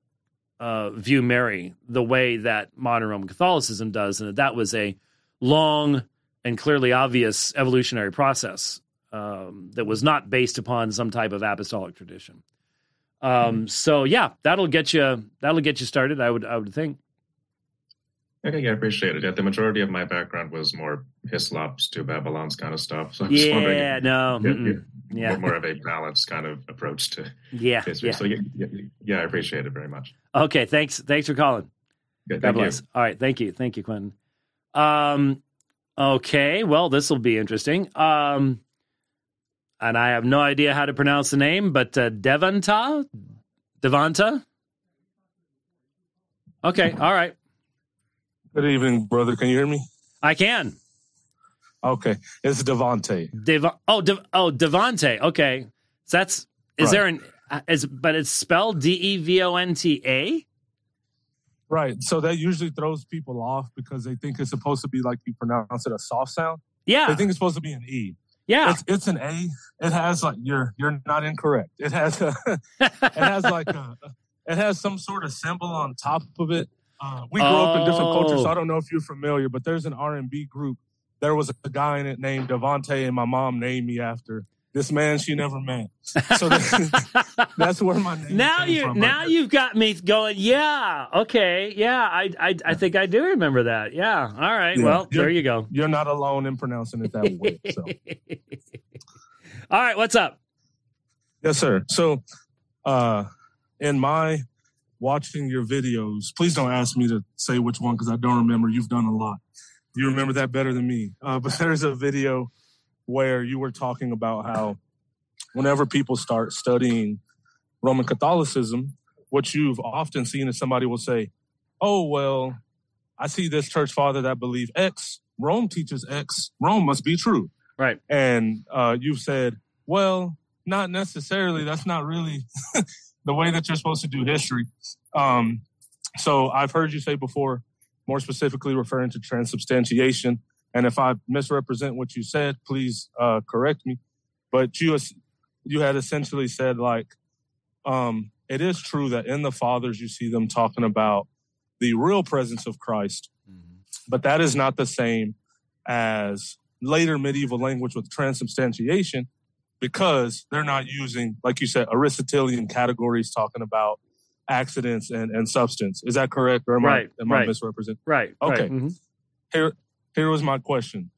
uh, view Mary the way that modern Roman Catholicism does, and that that was a long and clearly obvious evolutionary process um, that was not based upon some type of apostolic tradition. Um, mm-hmm. So yeah, that'll get you that'll get you started. I would I would think. Okay, yeah, I appreciate it. Yeah, the majority of my background was more Hislop's Two Babylons kind of stuff. So I'm yeah, no, yeah, yeah, more of a balanced kind of approach to yeah, history. Yeah. So yeah, yeah, yeah, I appreciate it very much. Okay, thanks, thanks for calling. Good, God bless. You. All right, thank you, thank you, Quentin. Um, okay, well, this will be interesting. Um, and I have no idea how to pronounce the name, but uh, Devanta, Devanta. Okay, all right. Good evening, brother. Can you hear me? I can. Okay, it's Devonte. Dev- oh, De- oh, Devante. Okay, so that's is right. there an is but it's spelled D E V O N T A. Right. So that usually throws people off because they think it's supposed to be like you pronounce it a soft sound. Yeah. They think it's supposed to be an E. Yeah. It's, it's an A. It has like you're you're not incorrect. It has a, it has like a it has some sort of symbol on top of it uh, we grew oh. up in different cultures, so I oh. don't know if you're familiar, but there's an R&B group. There was a guy in it named Devante, and my mom named me after this man she never met. So that's where my name. Now you from, now you've got me going. Yeah, okay, yeah. I I, I think I do remember that. Yeah. All right. Yeah. Well, there you go. You're not alone in pronouncing it that way. So. All right. What's up? Yes, sir. So, uh, in my watching your videos. Please don't ask me to say which one because I don't remember. You've done a lot. You remember that better than me. Uh, but there's a video where you were talking about how whenever people start studying Roman Catholicism, what you've often seen is somebody will say, Oh, well, I see this church father that believe X. Rome teaches X. Rome must be true. Right. And uh, you've said, well, not necessarily. That's not really the way that you're supposed to do history. Um, so I've heard you say before, more specifically referring to transubstantiation. And if I misrepresent what you said, please uh, correct me. But you you had essentially said like, um, it is true that in the fathers you see them talking about the real presence of Christ, mm-hmm. but that is not the same as later medieval language with transubstantiation, because they're not using, like you said, Aristotelian categories talking about accidents and, and substance. Is that correct? Or am right, I am right. I misrepresenting? Right. Okay. Right. Mm-hmm. Here here was my question.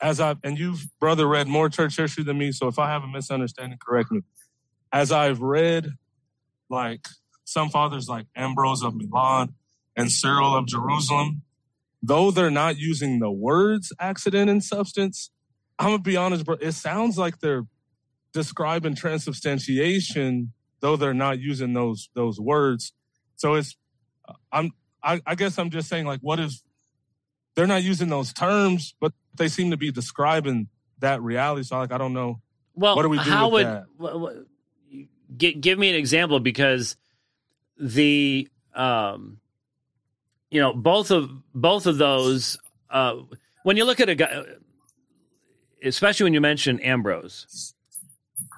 As I and you've brother read more church history than me, so if I have a misunderstanding, correct me. As I've read like some fathers like Ambrose of Milan and Cyril of Jerusalem, though they're not using the words accident and substance, I'm gonna be honest, bro. It sounds like they're describing transubstantiation, though they're not using those those words. So it's, I'm, I, I guess I'm just saying, like, what is? They're not using those terms, but they seem to be describing that reality. So, like, I don't know. Well, what do we do how would that? Give, give me an example because the um, you know both of both of those uh, when you look at a guy especially when you mention Ambrose,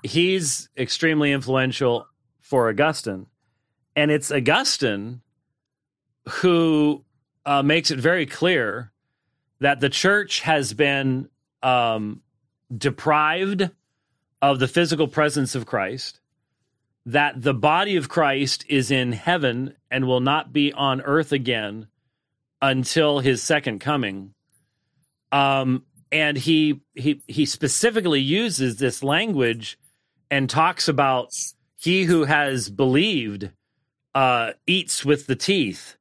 he's extremely influential for Augustine. And it's Augustine who uh, makes it very clear that the church has been um, deprived of the physical presence of Christ, that the body of Christ is in heaven and will not be on earth again until his second coming. Um, and he he he specifically uses this language and talks about he who has believed uh, eats with the teeth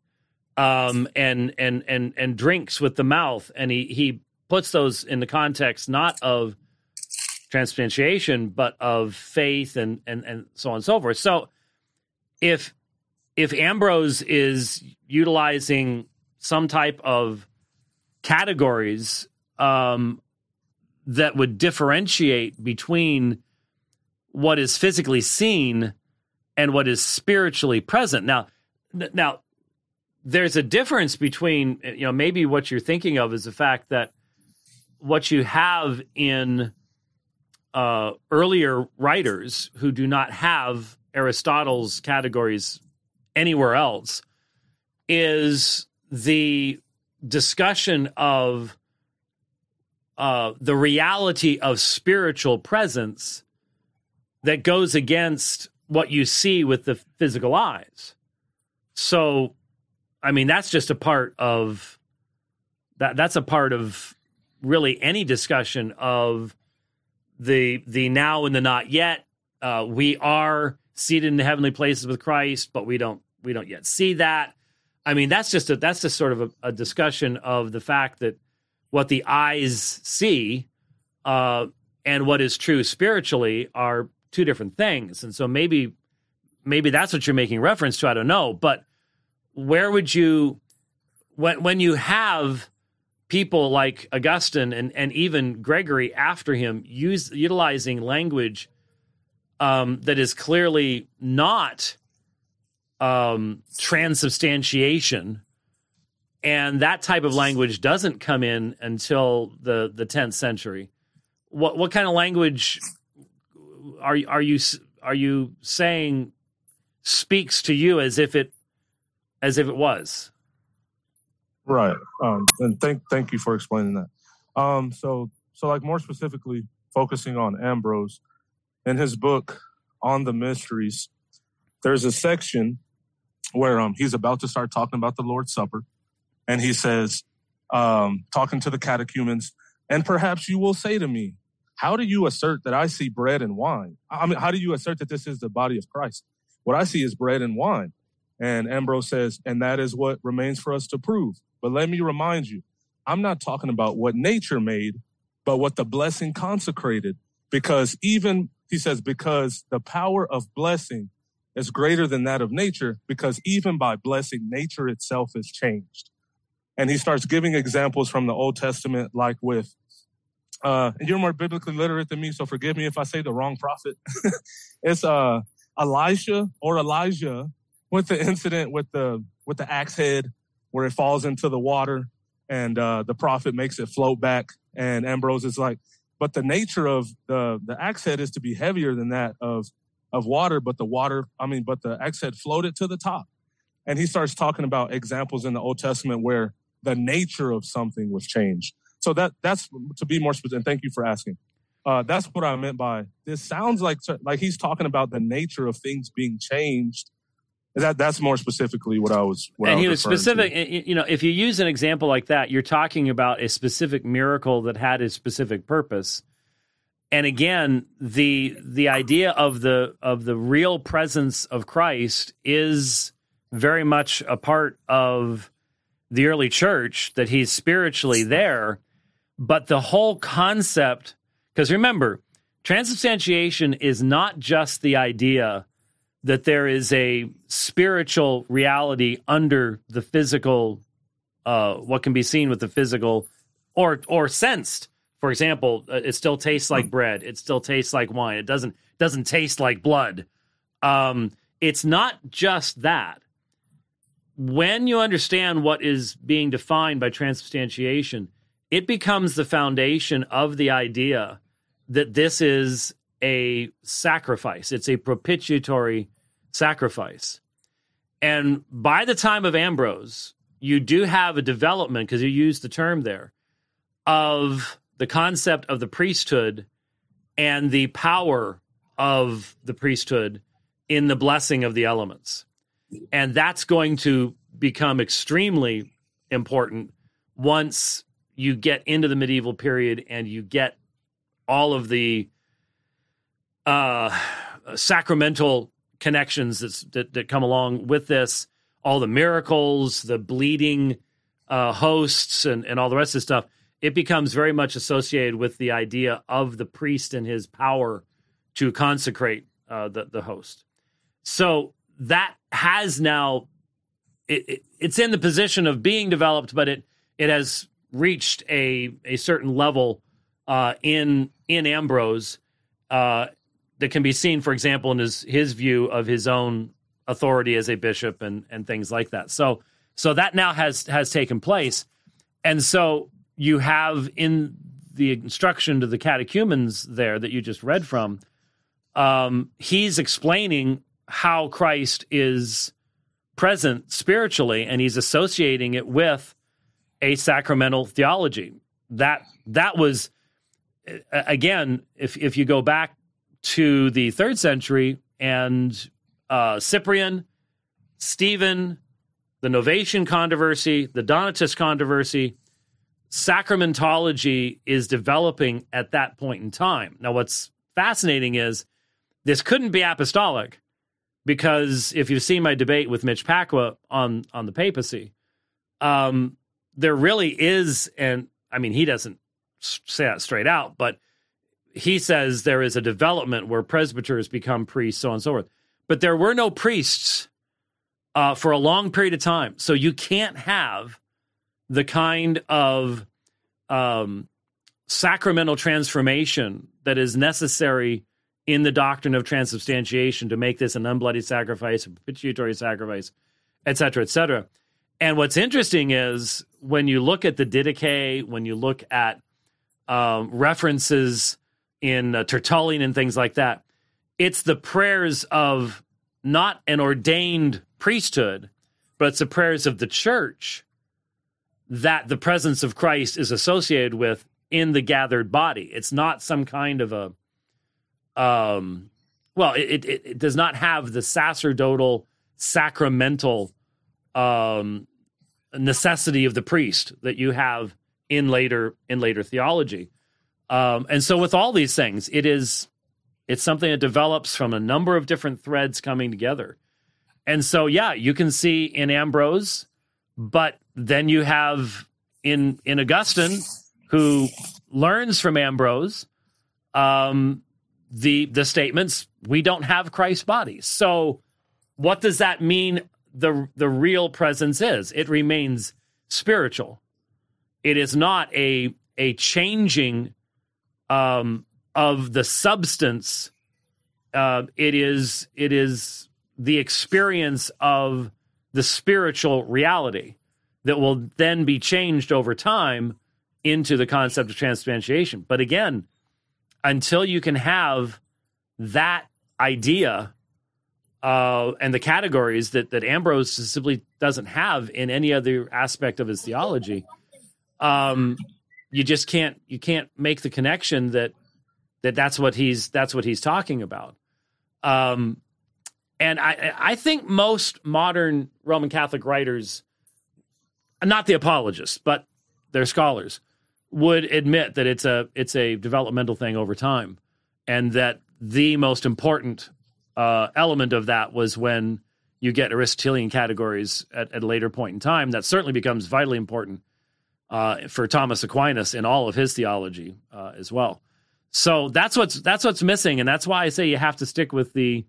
um, and and and and drinks with the mouth, and he he puts those in the context not of transubstantiation but of faith and and and so on and so forth. So if if Ambrose is utilizing some type of categories um, that would differentiate between what is physically seen and what is spiritually present. Now, now there's a difference between you know maybe what you're thinking of is the fact that what you have in uh, earlier writers who do not have Aristotle's categories anywhere else is the discussion of uh, the reality of spiritual presence that goes against what you see with the physical eyes. So, I mean, that's just a part of that. That's a part of really any discussion of the the now and the not yet. Uh, we are seated in the heavenly places with Christ, but we don't we don't yet see that. I mean, that's just a that's just sort of a, a discussion of the fact that what the eyes see uh, and what is true spiritually are two different things. And so maybe maybe that's what you're making reference to. I don't know, but where would you when when you have people like Augustine and and even Gregory after him use utilizing language um, that is clearly not um, transubstantiation, and that type of language doesn't come in until the the tenth century. What what kind of language are are you are you saying speaks to you as if it as if it was? Right. Um, and thank thank you for explaining that. Um, so so like more specifically focusing on Ambrose in his book on the mysteries, there's a section where um, he's about to start talking about the Lord's Supper. And he says, um, talking to the catechumens, and perhaps you will say to me, How do you assert that I see bread and wine? I mean, how do you assert that this is the body of Christ? What I see is bread and wine. And Ambrose says, And that is what remains for us to prove. But let me remind you, I'm not talking about what nature made, but what the blessing consecrated. Because even, he says, because the power of blessing is greater than that of nature because even by blessing, nature itself is changed. And he starts giving examples from the Old Testament, like with, uh, you're more biblically literate than me, so forgive me if I say the wrong prophet. it's uh, Elisha or Elijah with the incident with the with the axe head where it falls into the water and uh, the prophet makes it float back. And Ambrose is like, but the nature of the the axe head is to be heavier than that of of water, but the water, I mean, but the axe head floated to the top. And he starts talking about examples in the Old Testament where the nature of something was changed. So that that's to be more specific. And thank you for asking. Uh, that's what I meant by this. Sounds like like he's talking about the nature of things being changed. That that's more specifically what I was. What and I he was specific. to. You know, if you use an example like that, you're talking about a specific miracle that had a specific purpose and again the the idea of the of the real presence of Christ is very much a part of the early church that he's spiritually there but the whole concept because remember transubstantiation is not just the idea that there is a spiritual reality under the physical uh, what can be seen with the physical or or sensed for example, uh, it still tastes like bread. It still tastes like wine. It doesn't doesn't taste like blood. Um, it's not just that. When you understand what is being defined by transubstantiation, it becomes the foundation of the idea that this is a sacrifice. It's a propitiatory sacrifice. And by the time of Ambrose, you do have a development, because you use the term there, of the concept of the priesthood and the power of the priesthood in the blessing of the elements. And that's going to become extremely important once you get into the medieval period and you get all of the uh, sacramental connections that, that come along with this, all the miracles, the bleeding uh, hosts, and, and all the rest of the stuff it becomes very much associated with the idea of the priest and his power to consecrate uh, the, the host. So that has now it, it, it's in the position of being developed, but it it has reached a a certain level uh, in in Ambrose uh, that can be seen, for example, in his his view of his own authority as a bishop and and things like that. So so that now has has taken place, and so you have in the instruction to the catechumens there that you just read from. Um, he's explaining how Christ is present spiritually, and he's associating it with a sacramental theology. That that was again, if if you go back to the third century and uh, Cyprian, Stephen, the Novatian controversy, the Donatist controversy, sacramentology is developing at that point in time. Now, what's fascinating is this couldn't be apostolic because if you've seen my debate with Mitch Pacwa on on the papacy, um, there really is, and I mean, he doesn't say that straight out, but he says there is a development where presbyters become priests, so on and so forth. But there were no priests uh, for a long period of time, so you can't have the kind of um, sacramental transformation that is necessary in the doctrine of transubstantiation to make this an unbloody sacrifice, a propitiatory sacrifice, et cetera, et cetera. And what's interesting is when you look at the Didache, when you look at um, references in uh, Tertullian and things like that, it's the prayers of not an ordained priesthood, but it's the prayers of the church that the presence of Christ is associated with in the gathered body. It's not some kind of a um, well, it, it, it does not have the sacerdotal, sacramental um, necessity of the priest that you have in later in later theology. Um, and so, with all these things, it is it's something that develops from a number of different threads coming together. And so, yeah, you can see in Ambrose, but then you have in in Augustine, who learns from Ambrose, um, the the statements we don't have Christ's body. So what does that mean the the real presence is? It remains spiritual. It is not a a changing um, of the substance. Uh, it is it is the experience of the spiritual reality that will then be changed over time into the concept of transubstantiation. But again, until you can have that idea uh, and the categories that that Ambrose simply doesn't have in any other aspect of his theology, um, you just can't you can't make the connection that that that's what he's that's what he's talking about. Um, and I I think most modern Roman Catholic writers, not the apologists, but they're scholars, would admit that it's a it's a developmental thing over time, and that the most important uh, element of that was when you get Aristotelian categories at, at, a later point in time. That certainly becomes vitally important uh, for Thomas Aquinas in all of his theology uh, as well. So that's what's that's what's missing, and that's why I say you have to stick with the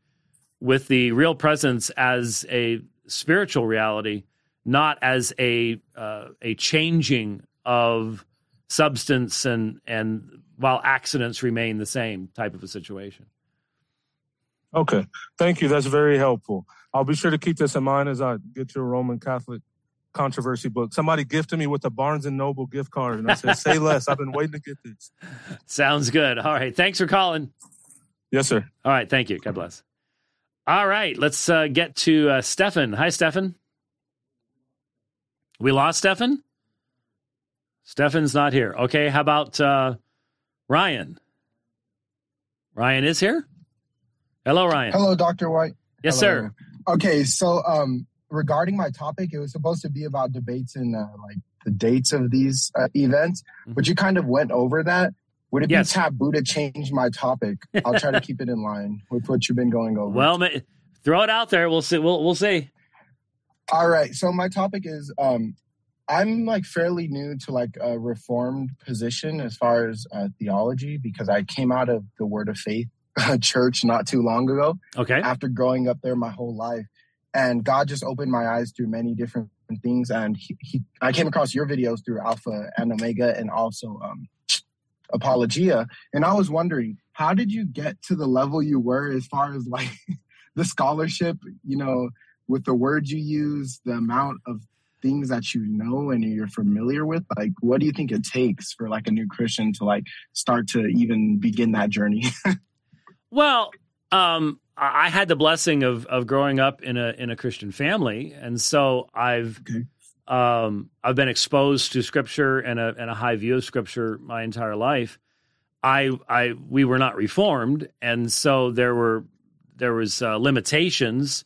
with the real presence as a spiritual reality, not as a uh, a changing of substance and and while accidents remain the same type of a situation. Okay, thank you. That's very helpful. I'll be sure to keep this in mind as I get your Roman Catholic controversy book. Somebody gifted me with a Barnes and Noble gift card, and I said, "Say less." I've been waiting to get this. Sounds good. All right, thanks for calling. Yes, sir. All right, thank you. God bless. All right, let's uh, get to uh, Stefan. Hi, Stefan. We lost Stefan. Stefan's not here. Okay, how about uh, Ryan? Ryan is here. Hello, Ryan. Hello, Dr. White. Yes, Hello. sir. Okay, so um, regarding my topic, it was supposed to be about debates and uh, like the dates of these uh, events, mm-hmm. but you kind of went over that. Would it yes. be taboo to change my topic? I'll try to keep it in line with what you've been going over. Well, throw it out there. We'll see. We'll we'll see. All right. So my topic is um, I'm like fairly new to like a reformed position as far as uh, theology because I came out of the Word of Faith church not too long ago. Okay. After growing up there my whole life. and God just opened my eyes through many different things. And he, he I came across your videos through Alpha and Omega, and also um, Apologia. And I was wondering, how did you get to the level you were as far as like the scholarship? You know, with the words you use, the amount of things that you know and you're familiar with like what do you think it takes for like a new christian to like start to even begin that journey well um i had the blessing of of growing up in a in a christian family and so i've okay. um i've been exposed to scripture and a and a high view of scripture my entire life i i we were not reformed and so there were there was uh, limitations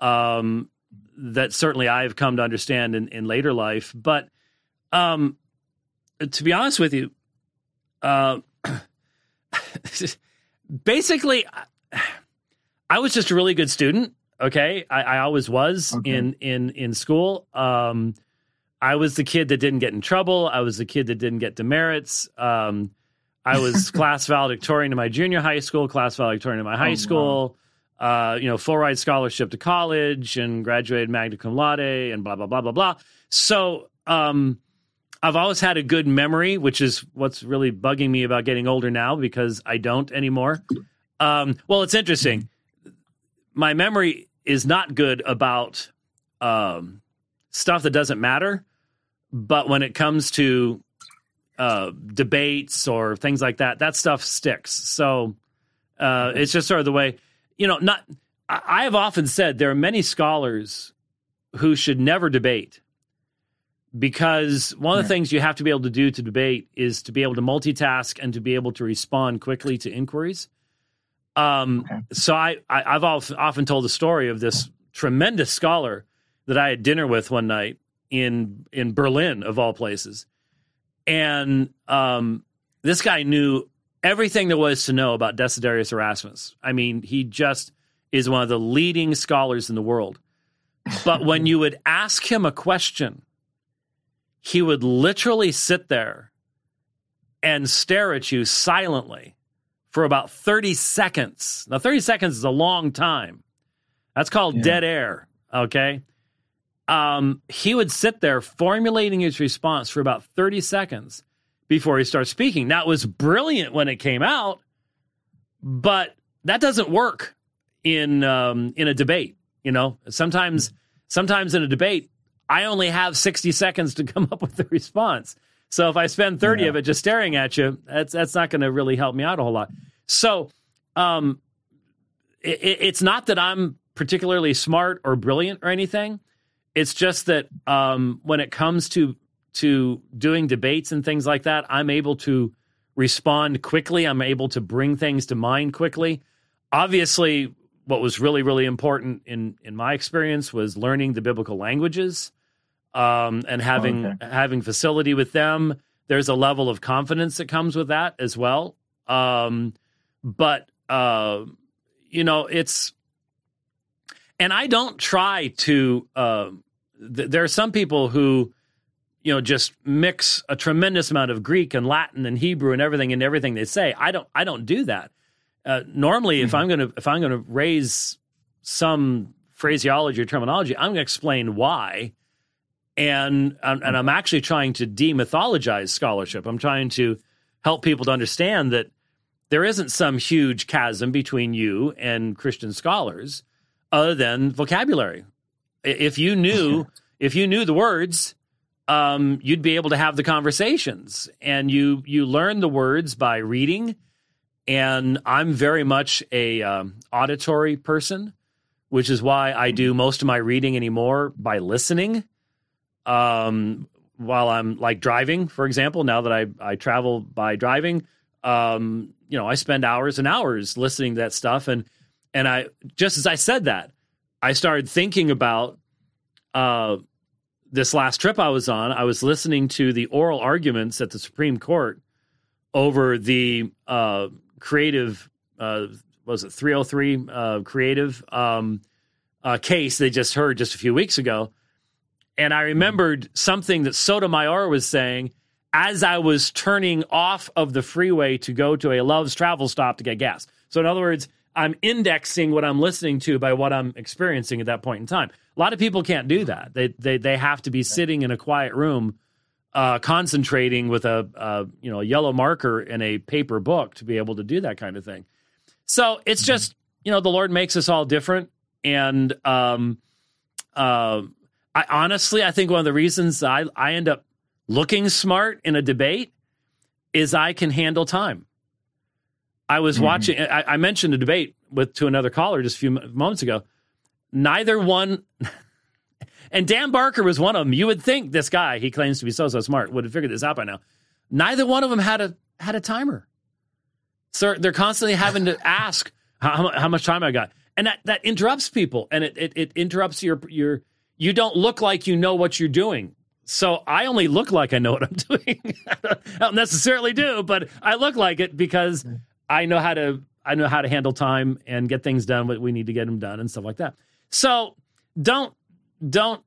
um that certainly I've come to understand in, in later life. But um, to be honest with you, uh, basically, I was just a really good student. Okay, I, I always was okay. in in in school. Um, I was the kid that didn't get in trouble. I was the kid that didn't get demerits. Um, I was class valedictorian in my junior high school, class valedictorian in my high oh, school. Wow uh, you know, full ride scholarship to college and graduated magna cum laude and blah blah blah blah blah. So um, I've always had a good memory, which is what's really bugging me about getting older now because I don't anymore. Um, well, it's interesting. My memory is not good about um, stuff that doesn't matter, but when it comes to uh, debates or things like that, that stuff sticks. So uh, it's just sort of the way you know, not. I have often said there are many scholars who should never debate because one of the things you have to be able to do to debate is to be able to multitask and to be able to respond quickly to inquiries. Um, okay. So I, I have often told the story of this tremendous scholar that I had dinner with one night in in Berlin of all places, and um, this guy knew everything there was to know about Desiderius Erasmus. I mean, he just is one of the leading scholars in the world. But when you would ask him a question, he would literally sit there and stare at you silently for about 30 seconds. Now, 30 seconds is a long time. That's called yeah. dead air, okay? Um, he would sit there formulating his response for about 30 seconds before he starts speaking. Now, it was brilliant when it came out, but that doesn't work in um, in a debate. You know, sometimes sometimes in a debate, I only have sixty seconds to come up with a response. So if I spend thirty yeah. of it just staring at you, that's that's not going to really help me out a whole lot. So, um, it, it's not that I'm particularly smart or brilliant or anything. It's just that um, when it comes to to doing debates and things like that, I'm able to respond quickly. I'm able to bring things to mind quickly. Obviously, what was really, really important in in my experience was learning the biblical languages um, and having okay. having facility with them. There's a level of confidence that comes with that as well. Um, but uh, you know, it's and I don't try to. Uh, th- there are some people who you know just mix a tremendous amount of Greek and Latin and Hebrew and everything and everything they say. I don't I don't do that. Uh, normally, mm-hmm. if I'm gonna if I'm gonna raise some phraseology or terminology, I'm gonna explain why, and and I'm actually trying to demythologize scholarship. I'm trying to help people to understand that there isn't some huge chasm between you and Christian scholars, other than vocabulary. If you knew if you knew the words um, you'd be able to have the conversations and you you learn the words by reading and i'm very much a um, auditory person which is why i do most of my reading anymore by listening. Um, while i'm like driving for example now that i, I travel by driving um, you know i spend hours and hours listening to that stuff. And and i just as i said that i started thinking about uh, this last trip I was on, I was listening to the oral arguments at the Supreme Court over the uh, creative, uh, was it 303 uh, creative um, uh, case they just heard just a few weeks ago. And I remembered something that Sotomayor was saying as I was turning off of the freeway to go to a Love's travel stop to get gas. So, in other words, I'm indexing what I'm listening to by what I'm experiencing at that point in time. A lot of people can't do that. They they they have to be sitting in a quiet room, uh, concentrating with a, you know a yellow marker in a paper book to be able to do that kind of thing. So it's mm-hmm. just you know the Lord makes us all different, and um, uh, I honestly I think one of the reasons I I end up looking smart in a debate is I can handle time. I was mm-hmm. watching. I, I, mentioned a debate with to another caller just a few moments ago. Neither one, and Dan Barker was one of them. You would think this guy, he claims to be so so smart, would have figured this out by now. Neither one of them had a had a timer, so they're constantly having to ask how, how much time I got, and that that interrupts people, and it, it it interrupts your your. You don't look like you know what you're doing. So I only look like I know what I'm doing. I don't necessarily do, but I look like it because I know how to I know how to handle time and get things done what we need to get them done and stuff like that. So don't don't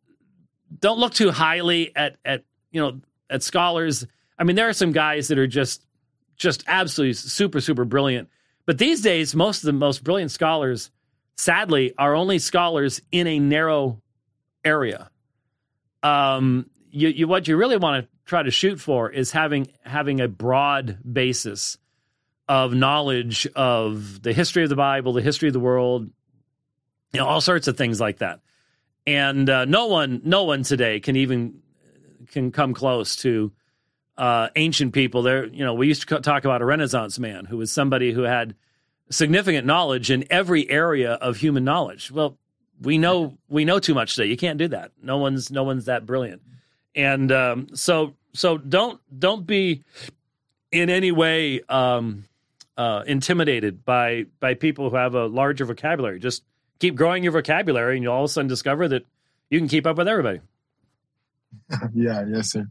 don't look too highly at at you know at scholars. I mean, there are some guys that are just just absolutely super super brilliant. But these days, most of the most brilliant scholars, sadly, are only scholars in a narrow area. Um, you, you what you really want to try to shoot for is having having a broad basis of knowledge of the history of the Bible, the history of the world, you know, all sorts of things like that. And uh, no one, no one today can even can come close to uh, ancient people. There, you know, we used to talk about a Renaissance man who was somebody who had significant knowledge in every area of human knowledge. Well, we know we know too much today. You can't do that. No one's no one's that brilliant. And um, so so don't don't be in any way um, uh, intimidated by by people who have a larger vocabulary. Just keep growing your vocabulary, and you'll all of a sudden discover that you can keep up with everybody. yeah, yes, sir.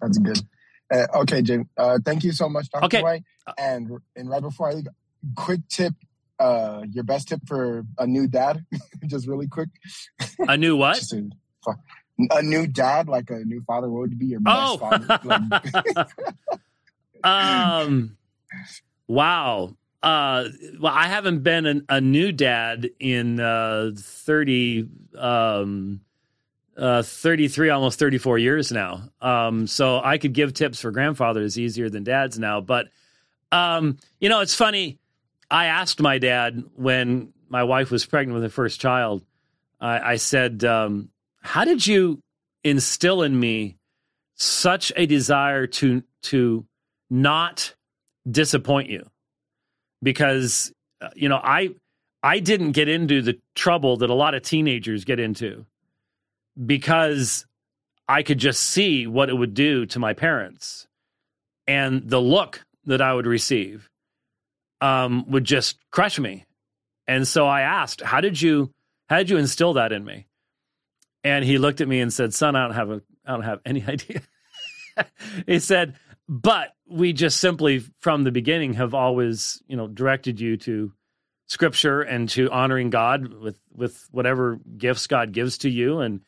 That's good. Uh, okay, Jim. Uh, thank you so much, Dr. Okay. White. And and right before I leave, quick tip. Uh, your best tip for a new dad, just really quick. A new what? a, a, new dad, like a new father. What would be your best oh. father? um Wow. Uh, well, I haven't been an, a new dad in uh, 30, um, uh, 33, almost 34 years now. Um, so I could give tips for grandfathers easier than dads now. But, um, you know, it's funny. I asked my dad when my wife was pregnant with her first child, I, I said, um, How did you instill in me such a desire to, to not disappoint you because uh, you know I I didn't get into the trouble that a lot of teenagers get into because I could just see what it would do to my parents and the look that I would receive um, would just crush me. And so I asked, "How did you how did you instill that in me?" And he looked at me and said, "Son, I don't have a I don't have any idea." he said, but we just simply from the beginning have always you know directed you to scripture and to honoring god with with whatever gifts god gives to you. And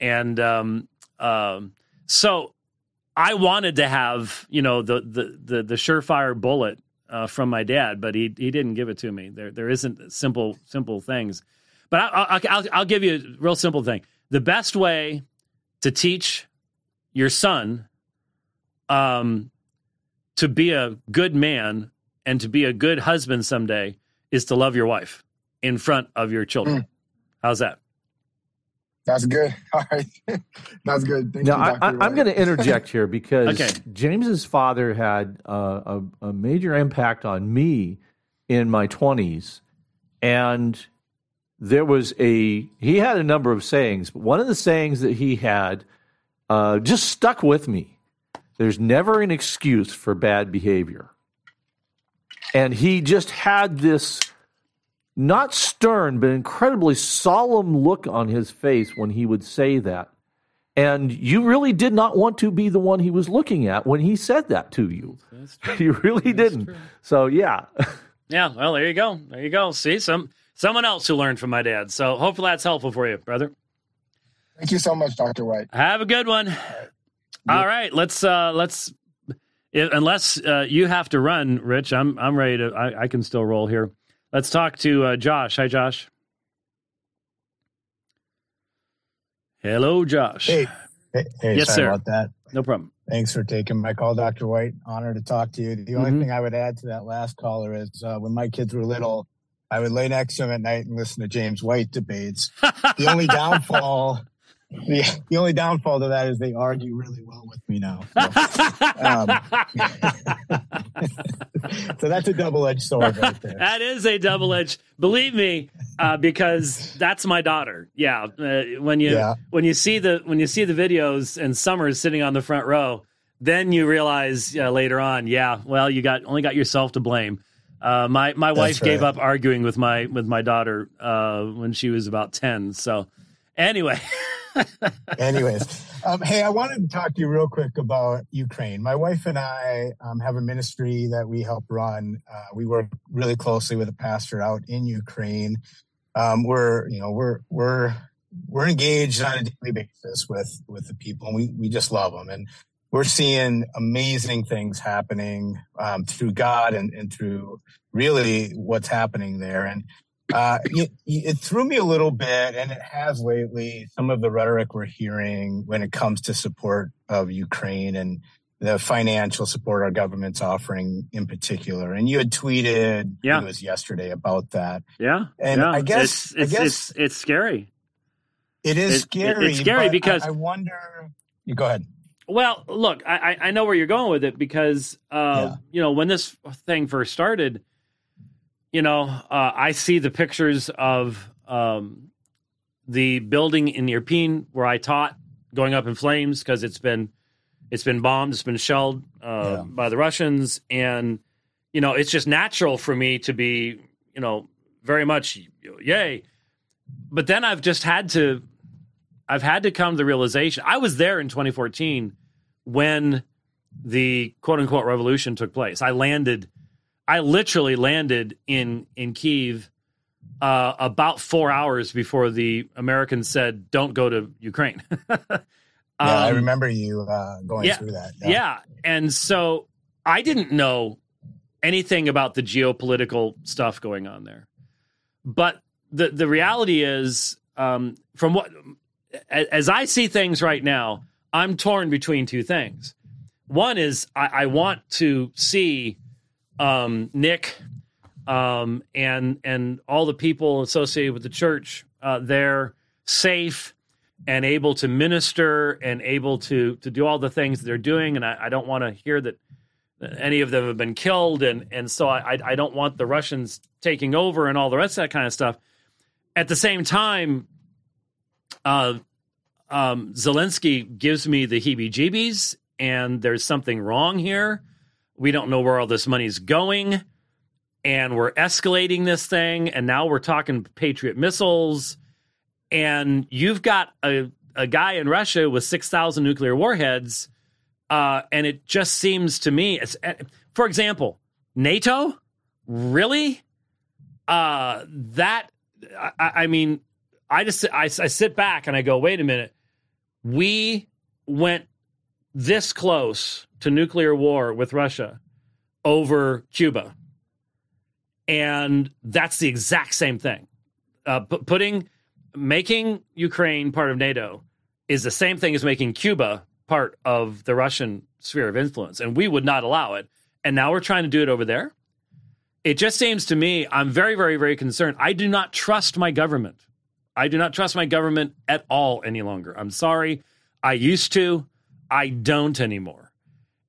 and um, um, so i wanted to have you know the the the, the surefire bullet uh, from my dad but he he didn't give it to me. There there isn't simple simple things. But I, I, I'll, I'll give you a real simple thing. The best way to teach your son um, to be a good man and to be a good husband someday is to love your wife in front of your children. Mm. How's that? That's good. All right. That's good. Thank now, you, I, am going to interject here because okay. James's father had uh, a, a major impact on me in my 20s. And there was a, he had a number of sayings, but one of the sayings that he had uh, just stuck with me. There's never an excuse for bad behavior. And he just had this not stern, but incredibly solemn look on his face when he would say that. And you really did not want to be the one he was looking at when he said that to you. You really That's didn't. True. So, yeah. yeah, well, there you go. There you go. See, some someone else who learned from my dad. So, hopefully that's helpful for you, brother. Thank you so much, Dr. White. Have a good one. All right, let's uh let's unless uh, you have to run, Rich. I'm I'm ready to. I, I can still roll here. Let's talk to uh, Josh. Hi, Josh. Hello, Josh. Hey, hey, hey yes, sorry sir. about that. No problem. Thanks for taking my call, Dr. White. Honor to talk to you. The only mm-hmm. thing I would add to that last caller is uh, when my kids were little, I would lay next to them at night and listen to James White debates. the only downfall, the, the only downfall to that is they argue really well with me now. So, um, so that's a double-edged sword right there. that is a double-edged. Believe me, uh, because that's my daughter. Yeah, uh, when you yeah. when you see the when you see the videos and Summer's sitting on the front row, then you realize uh, later on, yeah, well, you got only got yourself to blame. Uh, my my wife right. gave up arguing with my with my daughter uh, when she was about ten. So anyway. Anyways, um, hey, I wanted to talk to you real quick about Ukraine. My wife and I um, have a ministry that we help run. Uh, we work really closely with a pastor out in Ukraine. Um, we're, you know, we're we're we're engaged on a daily basis with with the people, and we we just love them. And we're seeing amazing things happening um, through God and, and through really what's happening there. And uh, it, it, threw me a little bit, and it has lately. Some of the rhetoric we're hearing when it comes to support of Ukraine and the financial support our government's offering in particular. And you had tweeted, yeah. it was yesterday about that. Yeah, and yeah. I guess it's it's, I guess it's, it's scary. It is it, scary. it's scary because I, I, wonder. You go ahead. Well, look, I I know where you're going with it because uh, yeah. you know when this thing first started you know, uh, I see the pictures of um, the building in Irpin where I taught going up in flames because it's been it's been bombed, it's been shelled uh, yeah. by the Russians, and you know, it's just natural for me to be, you know, very much yay. But then I've just had to, I've had to come to the realization. I was there in 2014 when the quote unquote revolution took place. I landed I literally landed in in Kiev uh, about four hours before the Americans said, "Don't go to Ukraine." um, yeah, I remember you uh, going yeah, through that. Yeah. yeah, and so I didn't know anything about the geopolitical stuff going on there, but the the reality is, um, from what as I see things right now, I'm torn between two things. One is I, I want to see um, Nick, um, and and all the people associated with the church uh, there safe and able to minister and able to to do all the things they're doing. And I, I don't want to hear that any of them have been killed, and and so I I don't want the Russians taking over and all the rest of that kind of stuff. At the same time, uh, um, Zelensky gives me the heebie-jeebies, and there's something wrong here. We don't know where all this money's going. And we're escalating this thing. And now we're talking Patriot missiles. And you've got a, a guy in Russia with 6,000 nuclear warheads. Uh, and it just seems to me, eh, for example, NATO? Really? Uh, that, I, I mean, I just I, I sit back and I go, wait a minute. We went this close to nuclear war with Russia over Cuba. And that's the exact same thing. Uh, p- putting, making Ukraine part of NATO is the same thing as making Cuba part of the Russian sphere of influence. And we would not allow it. And now we're trying to do it over there. It just seems to me, I'm very, very, very concerned. I do not trust my government. I do not trust my government at all any longer. I'm sorry. I used to. I don't anymore.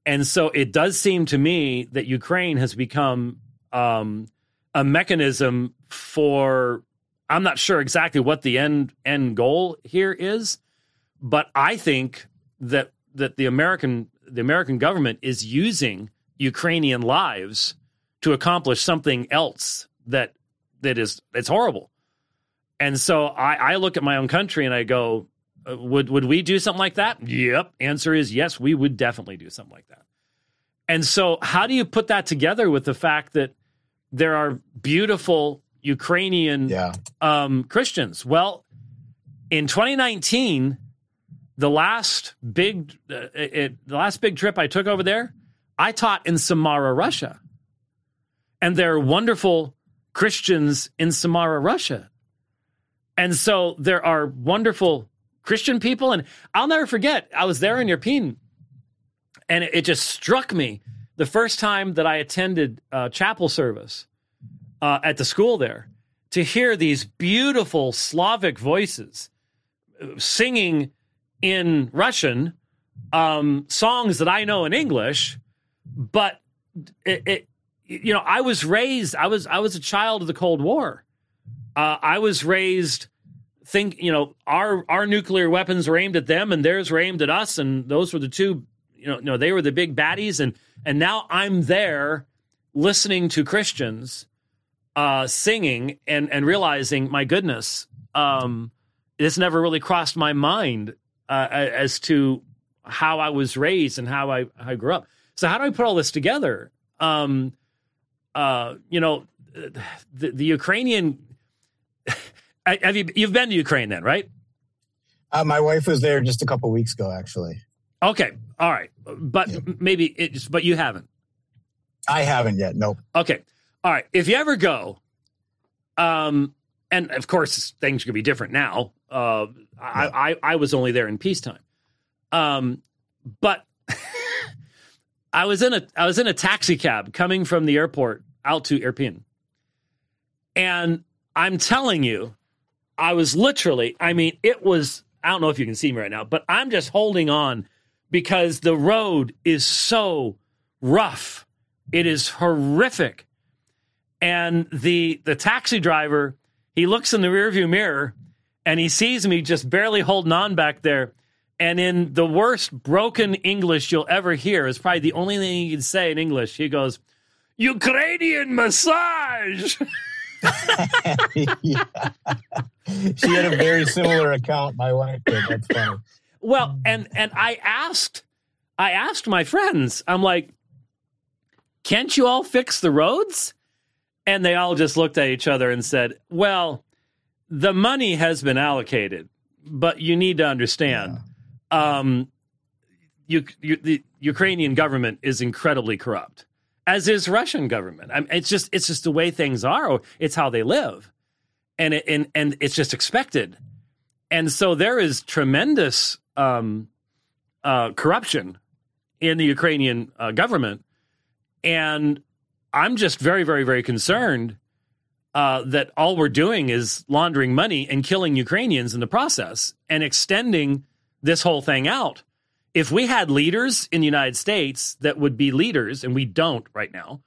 And so it does seem to me that Ukraine has become um, a mechanism for. I'm not sure exactly what the end end goal here is, but I think that that the American the American government is using Ukrainian lives to accomplish something else that that is it's horrible. And so I, I look at my own country and I go, uh, would would we do something like that? Yep. Answer is yes, we would definitely do something like that. And so, how do you put that together with the fact that there are beautiful Ukrainian yeah. um, Christians? Well, in 2019, the last big uh, it, the last big trip I took over there, I taught in Samara, Russia, and there are wonderful Christians in Samara, Russia. And so there are wonderful Christian people. And I'll never forget, I was there in Irpin, and it, it just struck me the first time that I attended uh, chapel service uh, at the school there to hear these beautiful Slavic voices uh, singing in Russian um, songs that I know in English, but it, it, you know, I was raised. I was I was a child of the Cold War. Uh, I was raised think you know our our nuclear weapons were aimed at them and theirs were aimed at us, and those were the two. You know, no, they were the big baddies, and and now I'm there listening to Christians uh, singing and and realizing, my goodness, um, this never really crossed my mind uh, as to how I was raised and how I, how I grew up. So how do I put all this together? Um, uh, you know, the, the Ukrainian. Have you you've been to Ukraine then, right? Uh, my wife was there just a couple weeks ago, actually. Okay, all right, but maybe it's but you haven't. I haven't yet. Nope. Okay, all right. If you ever go, um, and of course things could be different now. Uh, I, I, I was only there in peacetime. Um, but I was in a I was in a taxi cab coming from the airport out to Irpin. And I'm telling you, I was literally, I mean, it was I don't know if you can see me right now, but I'm just holding on because the road is so rough. It is horrific. And the the taxi driver, he looks in the rearview mirror and he sees me just barely holding on back there. And in the worst broken English you'll ever hear, is probably the only thing he can say in English. He goes, Ukrainian massage. yeah. She had a very similar account, my wife did. That's funny. Well, and and I asked I asked my friends, I'm like, can't you all fix the roads? And they all just looked at each other and said, Well, the money has been allocated, but you need to understand yeah. um, you, you, the Ukrainian government is incredibly corrupt, as is Russian government. I mean, it's just it's just the way things are. It's how they live, and it, and and it's just expected. And so there is tremendous um, uh, corruption in the Ukrainian uh, government, and I'm just very, very, very concerned uh, that all we're doing is laundering money and killing Ukrainians in the process and extending this whole thing out. If we had leaders in the United States that would be leaders, and we don't right now,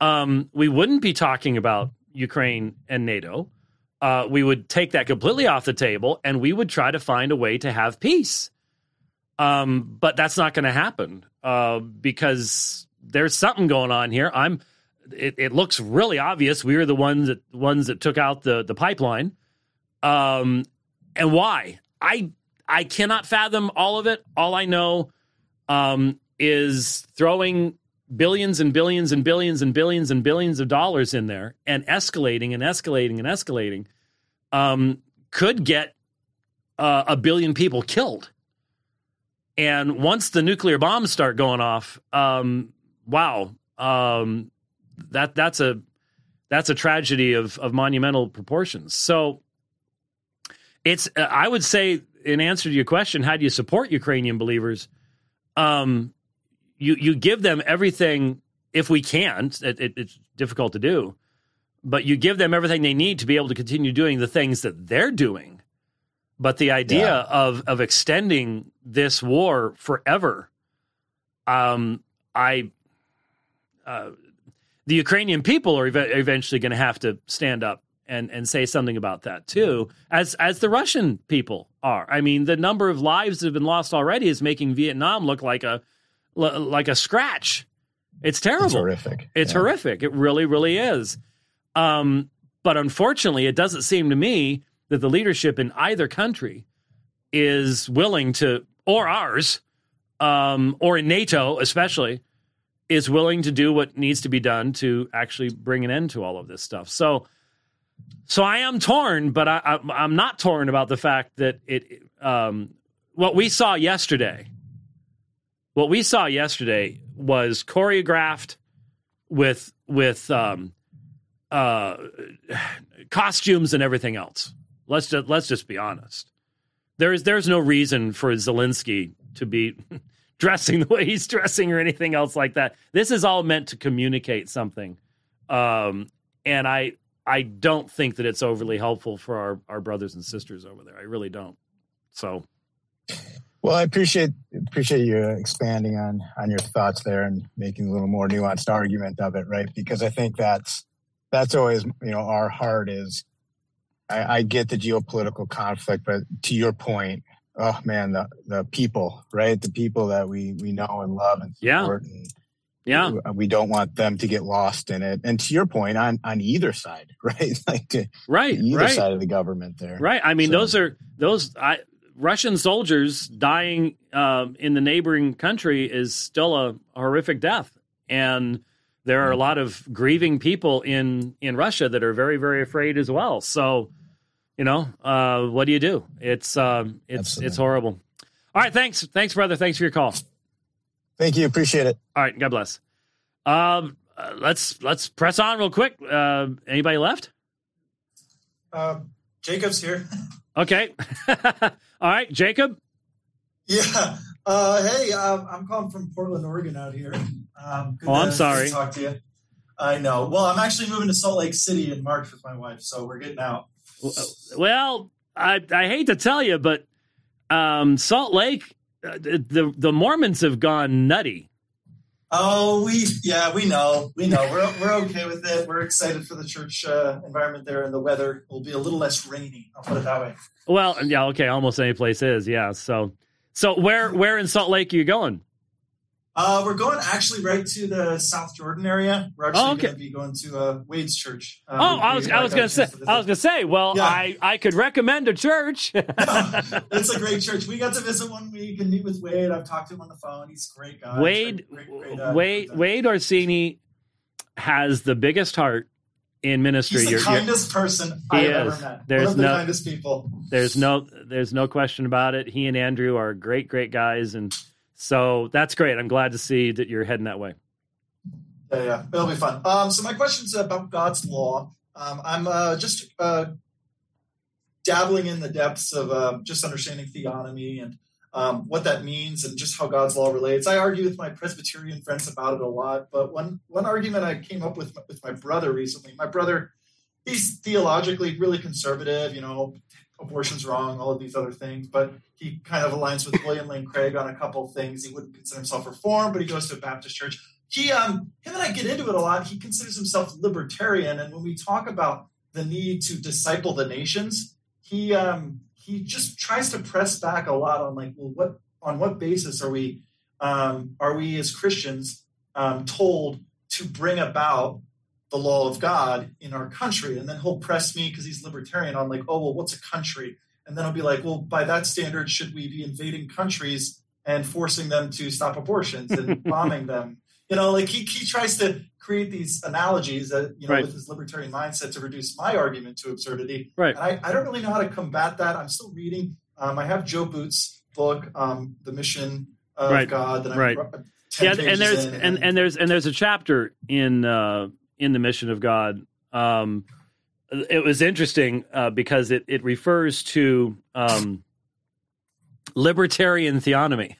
um, we wouldn't be talking about Ukraine and NATO. Uh, we would take that completely off the table and we would try to find a way to have peace. Um, but that's not going to happen uh, because there's something going on here. I'm it, it looks really obvious. We were the ones that ones that took out the the pipeline. Um, and why? I I cannot fathom all of it. All I know um, is throwing billions and billions and billions and billions and billions of dollars in there and escalating and escalating and escalating um, could get uh, a billion people killed. And once the nuclear bombs start going off, um, wow, um, that that's a that's a tragedy of of monumental proportions. So it's uh, I would say in answer to your question, how do you support Ukrainian believers? Um, you you give them everything if we can. It, it, it's difficult to do, but you give them everything they need to be able to continue doing the things that they're doing. But the idea yeah. of of extending this war forever, um, I uh, the Ukrainian people are ev- eventually going to have to stand up and and say something about that too, as as the Russian people are. I mean, the number of lives that have been lost already is making Vietnam look like a like a scratch. It's terrible. It's horrific. It's yeah. horrific. It really, really is. Um, but unfortunately, it doesn't seem to me that the leadership in either country is willing to, or ours, um, or in NATO especially, is willing to do what needs to be done to actually bring an end to all of this stuff. So, so I am torn, but I, am not torn about the fact that it. Um, what we saw yesterday, what we saw yesterday was choreographed with with um, uh, costumes and everything else. Let's just let's just be honest. There's there's no reason for Zelensky to be dressing the way he's dressing or anything else like that. This is all meant to communicate something, um, and I I don't think that it's overly helpful for our our brothers and sisters over there. I really don't. So. Well, I appreciate appreciate you expanding on on your thoughts there and making a little more nuanced argument of it, right? Because I think that's that's always you know our heart is. I, I get the geopolitical conflict, but to your point, oh man, the the people, right? The people that we we know and love and support. Yeah. And yeah. We don't want them to get lost in it. And to your point, on on either side, right? like to, right, to either right. side of the government there. Right. I mean, so. those are those. I Russian soldiers dying uh, in the neighboring country is still a horrific death, and there are a lot of grieving people in in Russia that are very very afraid as well. So, you know, uh, what do you do? It's um, it's Absolutely. it's horrible. All right, thanks, thanks, brother. Thanks for your call. Thank you. Appreciate it. All right, God bless. Um, uh, let's let's press on real quick. Uh, anybody left? Uh, Jacob's here. Okay. All right, Jacob. Yeah. Uh, hey, um, I'm calling from Portland, Oregon, out here. Um, oh, I'm sorry. To talk to you. I know. Well, I'm actually moving to Salt Lake City in March with my wife, so we're getting out. Well, I I hate to tell you, but um, Salt Lake, the the Mormons have gone nutty. Oh, we yeah, we know, we know. We're we're okay with it. We're excited for the church uh, environment there, and the weather will be a little less rainy. I'll put it that way. Well, yeah, okay, almost any place is, yeah. So, so where where in Salt Lake are you going? Uh, we're going actually right to the South Jordan area. We're actually oh, okay. going to be going to uh, Wade's church. Um, oh, I was I was going to say I was going to say. Well, yeah. I I could recommend a church. it's a great church. We got to visit one week and meet with Wade. I've talked to him on the phone. He's a great guy. Wade great, great, great, uh, Wade Wade Orsini has the biggest heart in ministry. He's the you're, kindest you're, person I've is. ever met. There's one of the no, kindest people. There's no there's no question about it. He and Andrew are great great guys and so that's great. I'm glad to see that you're heading that way. Yeah, yeah, it'll be fun. Um, so my question's about God's law. Um, I'm uh, just uh, dabbling in the depths of uh, just understanding theonomy and um, what that means and just how God's law relates. I argue with my Presbyterian friends about it a lot, but one one argument I came up with with my brother recently. My brother, he's theologically really conservative. You know, abortion's wrong, all of these other things. But he kind of aligns with William Lane Craig on a couple of things. He wouldn't consider himself reformed, but he goes to a Baptist church. He, um, him and I get into it a lot. He considers himself libertarian, and when we talk about the need to disciple the nations, he um, he just tries to press back a lot on like, well, what on what basis are we um, are we as Christians um, told to bring about the law of God in our country. And then he'll press me because he's libertarian on like, oh, well, what's a country? And then I'll be like, well, by that standard, should we be invading countries and forcing them to stop abortions and bombing them? You know, like he, he tries to create these analogies that, you know, right. with his libertarian mindset to reduce my argument to absurdity. Right. And I, I don't really know how to combat that. I'm still reading. Um, I have Joe Boot's book, um, The Mission of right. God. That. I'm right. yeah, and there's and, and, and, there's and there's a chapter in uh, in the mission of God. Um, it was interesting uh, because it, it refers to um, libertarian theonomy,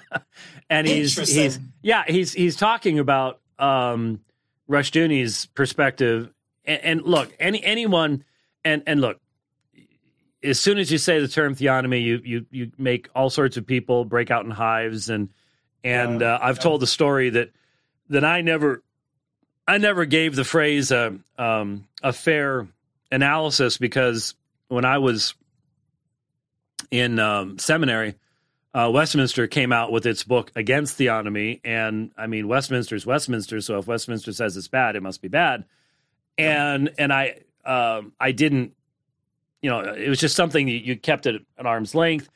and he's he's yeah he's he's talking about um, Rushdoony's perspective. And, and, look, any anyone and and look, as soon as you say the term theonomy, you you you make all sorts of people break out in hives. And and uh, I've told the story that that I never I never gave the phrase a um, a fair analysis because when I was in um, seminary, uh, Westminster came out with its book against theonomy, and I mean Westminster's Westminster, so if Westminster says it's bad, it must be bad. And and I um, I didn't, you know, it was just something you, you kept at at arm's length.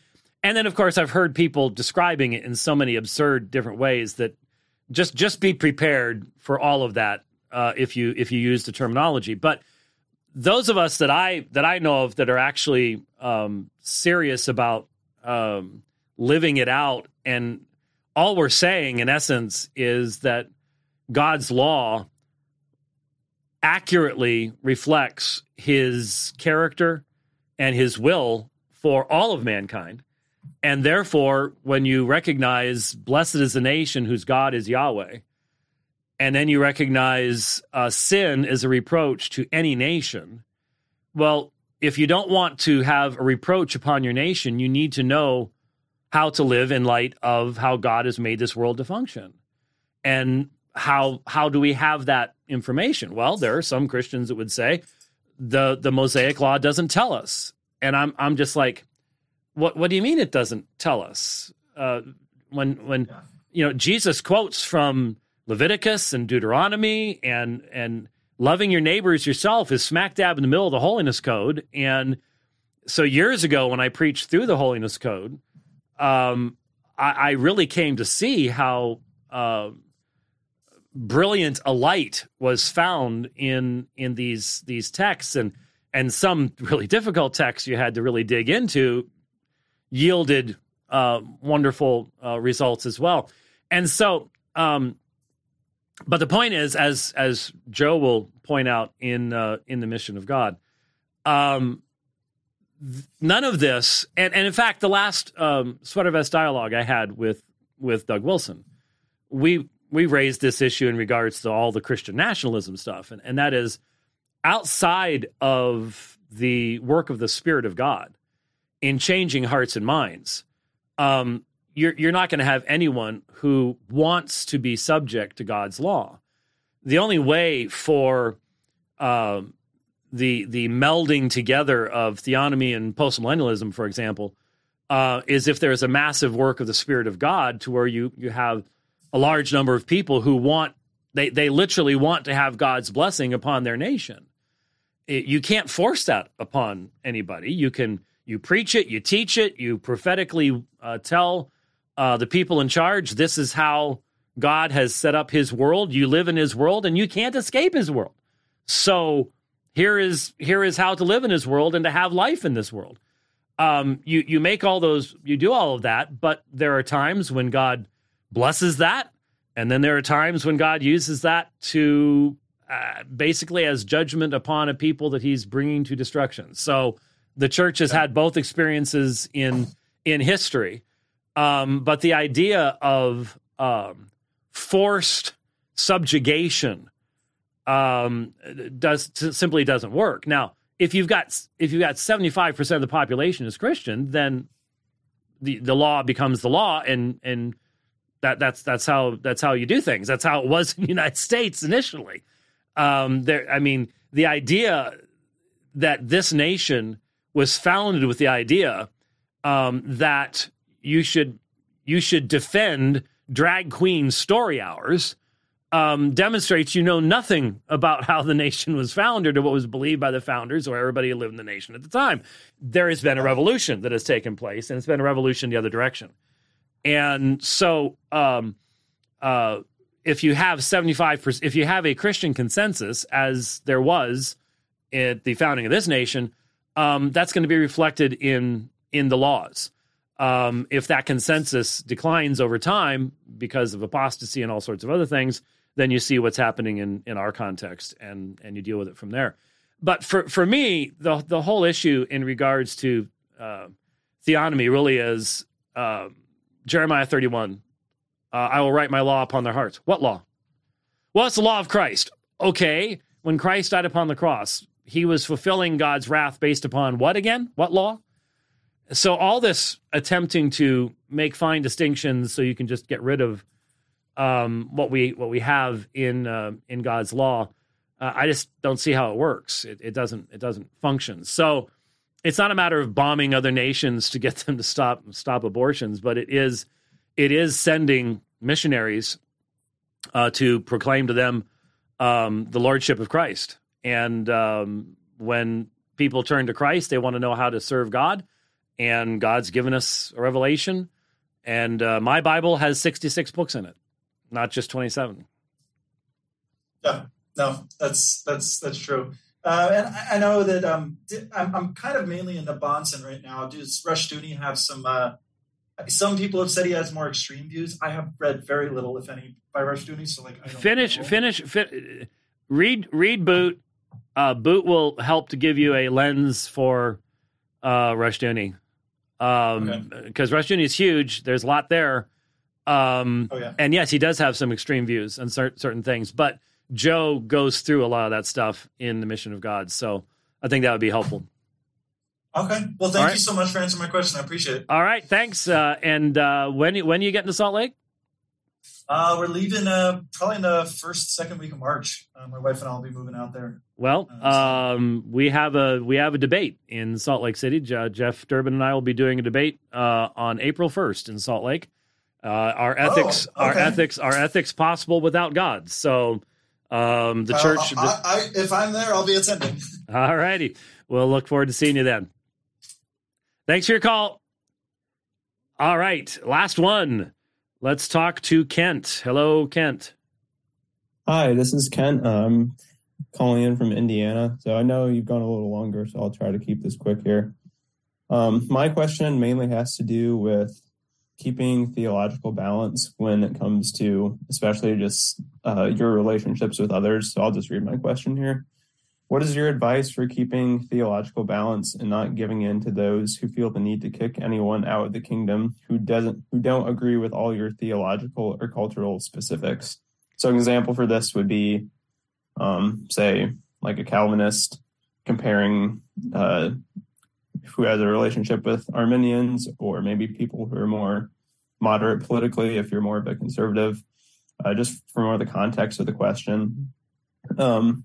And then of course I've heard people describing it in so many absurd different ways that just just be prepared for all of that uh, if you if you use the terminology. But those of us that I that I know of that are actually um, serious about um, living it out, and all we're saying in essence is that God's law accurately reflects his character and his will for all of mankind. And therefore, when you recognize blessed is the nation whose God is Yahweh, and then you recognize uh, sin is a reproach to any nation, well, if you don't want to have a reproach upon your nation, you need to know how to live in light of how God has made this world to function. And how how do we have that information? Well, there are some Christians that would say the the Mosaic law doesn't tell us. And I'm I'm just like, what what do you mean it doesn't tell us? Uh, when when you know Jesus quotes from Leviticus and Deuteronomy and and loving your neighbors yourself is smack dab in the middle of the holiness code. And so years ago when I preached through the holiness code, um, I, I, really came to see how uh, brilliant a light was found in in these these texts and and some really difficult texts you had to really dig into yielded uh, wonderful uh, results as well. And so, um, but the point is, as as Joe will point out in uh, in the mission of God, um, none of this, and, and in fact, the last um, sweater vest dialogue I had with with Doug Wilson, we we raised this issue in regards to all the Christian nationalism stuff, and, and that is outside of the work of the Spirit of God in changing hearts and minds. Um, you're you're not going to have anyone who wants to be subject to God's law. The only way for um, the the melding together of theonomy and postmillennialism, for example, uh, is if there's a massive work of the Spirit of God to where you you have a large number of people who want they they literally want to have God's blessing upon their nation. It, you can't force that upon anybody. You can you preach it, you teach it, you prophetically uh, tell uh, the people in charge this is how God has set up His world. You live in His world, and you can't escape His world. So here is here is how to live in His world and to have life in this world. Um, you you make all those, you do all of that, but there are times when God blesses that. And then there are times when God uses that to uh, basically as judgment upon a people that he's bringing to destruction. So the church has had both experiences in in history. Um, but the idea of um, forced subjugation um, does simply doesn't work. Now, if you've got if you've got seventy five percent of the population is Christian, then the the law becomes the law, and and that that's that's how that's how you do things. That's how it was in the United States initially. Um, there, I mean, the idea that this nation was founded with the idea um, that you should you should defend drag queen story hours um, demonstrates you know nothing about how the nation was founded or what was believed by the founders or everybody who lived in the nation at the time. There has been a revolution that has taken place, and it's been a revolution the other direction. And so, um, uh, if you have 75%, if you have a Christian consensus, as there was at the founding of this nation, um, that's going to be reflected in in the laws. Um, if that consensus declines over time because of apostasy and all sorts of other things, then you see what's happening in in our context and and you deal with it from there. But for for me, the the whole issue in regards to uh, theonomy really is uh, Jeremiah 31. Uh, I will write my law upon their hearts. What law? Well, it's the law of Christ. Okay. When Christ died upon the cross, he was fulfilling God's wrath based upon what again? What law? So all this attempting to make fine distinctions so you can just get rid of um, what we what we have in uh, in God's law, uh, I just don't see how it works. It, it doesn't it doesn't function. So it's not a matter of bombing other nations to get them to stop stop abortions, but it is it is sending missionaries uh, to proclaim to them um, the lordship of Christ. And um, when people turn to Christ, they want to know how to serve God, and God's given us a revelation. And uh, my Bible has sixty six books in it, not just twenty seven. Yeah, no, that's that's that's true. Uh, and I, I, know that um, I'm, I'm, kind of mainly into Bahnsen right now. Does Rushdoony have some? Uh, some people have said he has more extreme views. I have read very little, if any, by Rushdoony. So like, finish, finish, fin- read read Boot. Uh, Boot will help to give you a lens for uh, Rushdoony. Um, because okay. Rushdoony is huge. There's a lot there. Um, oh, yeah. and yes, he does have some extreme views on cer- certain things, but Joe goes through a lot of that stuff in the Mission of God. So I think that would be helpful. Okay. Well, thank right. you so much for answering my question. I appreciate it. All right. Thanks. Uh, and uh, when when you get into Salt Lake? Uh, we're leaving uh, probably in the first second week of March. Uh, my wife and I will be moving out there. Well, uh, um, we have a we have a debate in Salt Lake City. Jeff Durbin and I will be doing a debate uh, on April first in Salt Lake. Uh, our ethics, oh, okay. our ethics, our ethics possible without God. So um, the church. I, I, if I'm there, I'll be attending. All righty. We'll look forward to seeing you then. Thanks for your call. All right, last one. Let's talk to Kent. Hello, Kent. Hi, this is Kent. I'm calling in from Indiana. So I know you've gone a little longer, so I'll try to keep this quick here. Um, my question mainly has to do with keeping theological balance when it comes to, especially just uh, your relationships with others. So I'll just read my question here. What is your advice for keeping theological balance and not giving in to those who feel the need to kick anyone out of the kingdom who doesn't who don't agree with all your theological or cultural specifics? So an example for this would be um, say like a Calvinist comparing uh, who has a relationship with Arminians or maybe people who are more moderate politically if you're more of a conservative, uh, just for more of the context of the question. Um,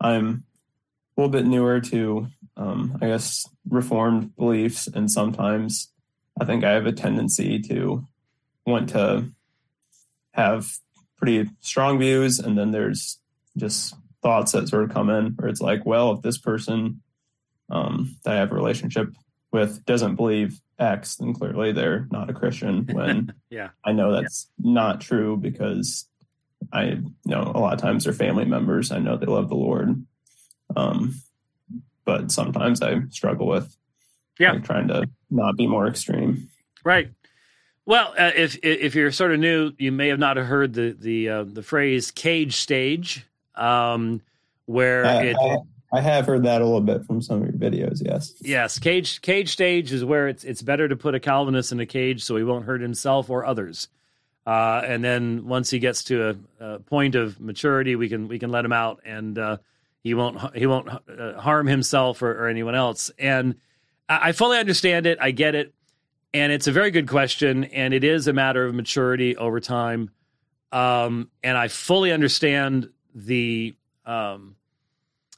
I'm a little bit newer to, um, I guess, reformed beliefs. And sometimes I think I have a tendency to want to have pretty strong views. And then there's just thoughts that sort of come in where it's like, well, if this person um, that I have a relationship with doesn't believe X, then clearly they're not a Christian. When yeah. I know that's yeah. not true because I you know a lot of times they're family members. I know they love the Lord. Um, but sometimes I struggle with yeah like, trying to not be more extreme. Right. Well, uh, if if you're sort of new, you may have not heard the the uh, the phrase "cage stage," um, where I, it. I, I have heard that a little bit from some of your videos. Yes. Yes, cage cage stage is where it's it's better to put a Calvinist in a cage so he won't hurt himself or others. Uh, and then once he gets to a, a, point of maturity, we can we can let him out and uh, he won't he won't uh, harm himself or, or anyone else. And I, I fully understand it. I get it, and it's a very good question. And it is a matter of maturity over time. Um, and I fully understand the um,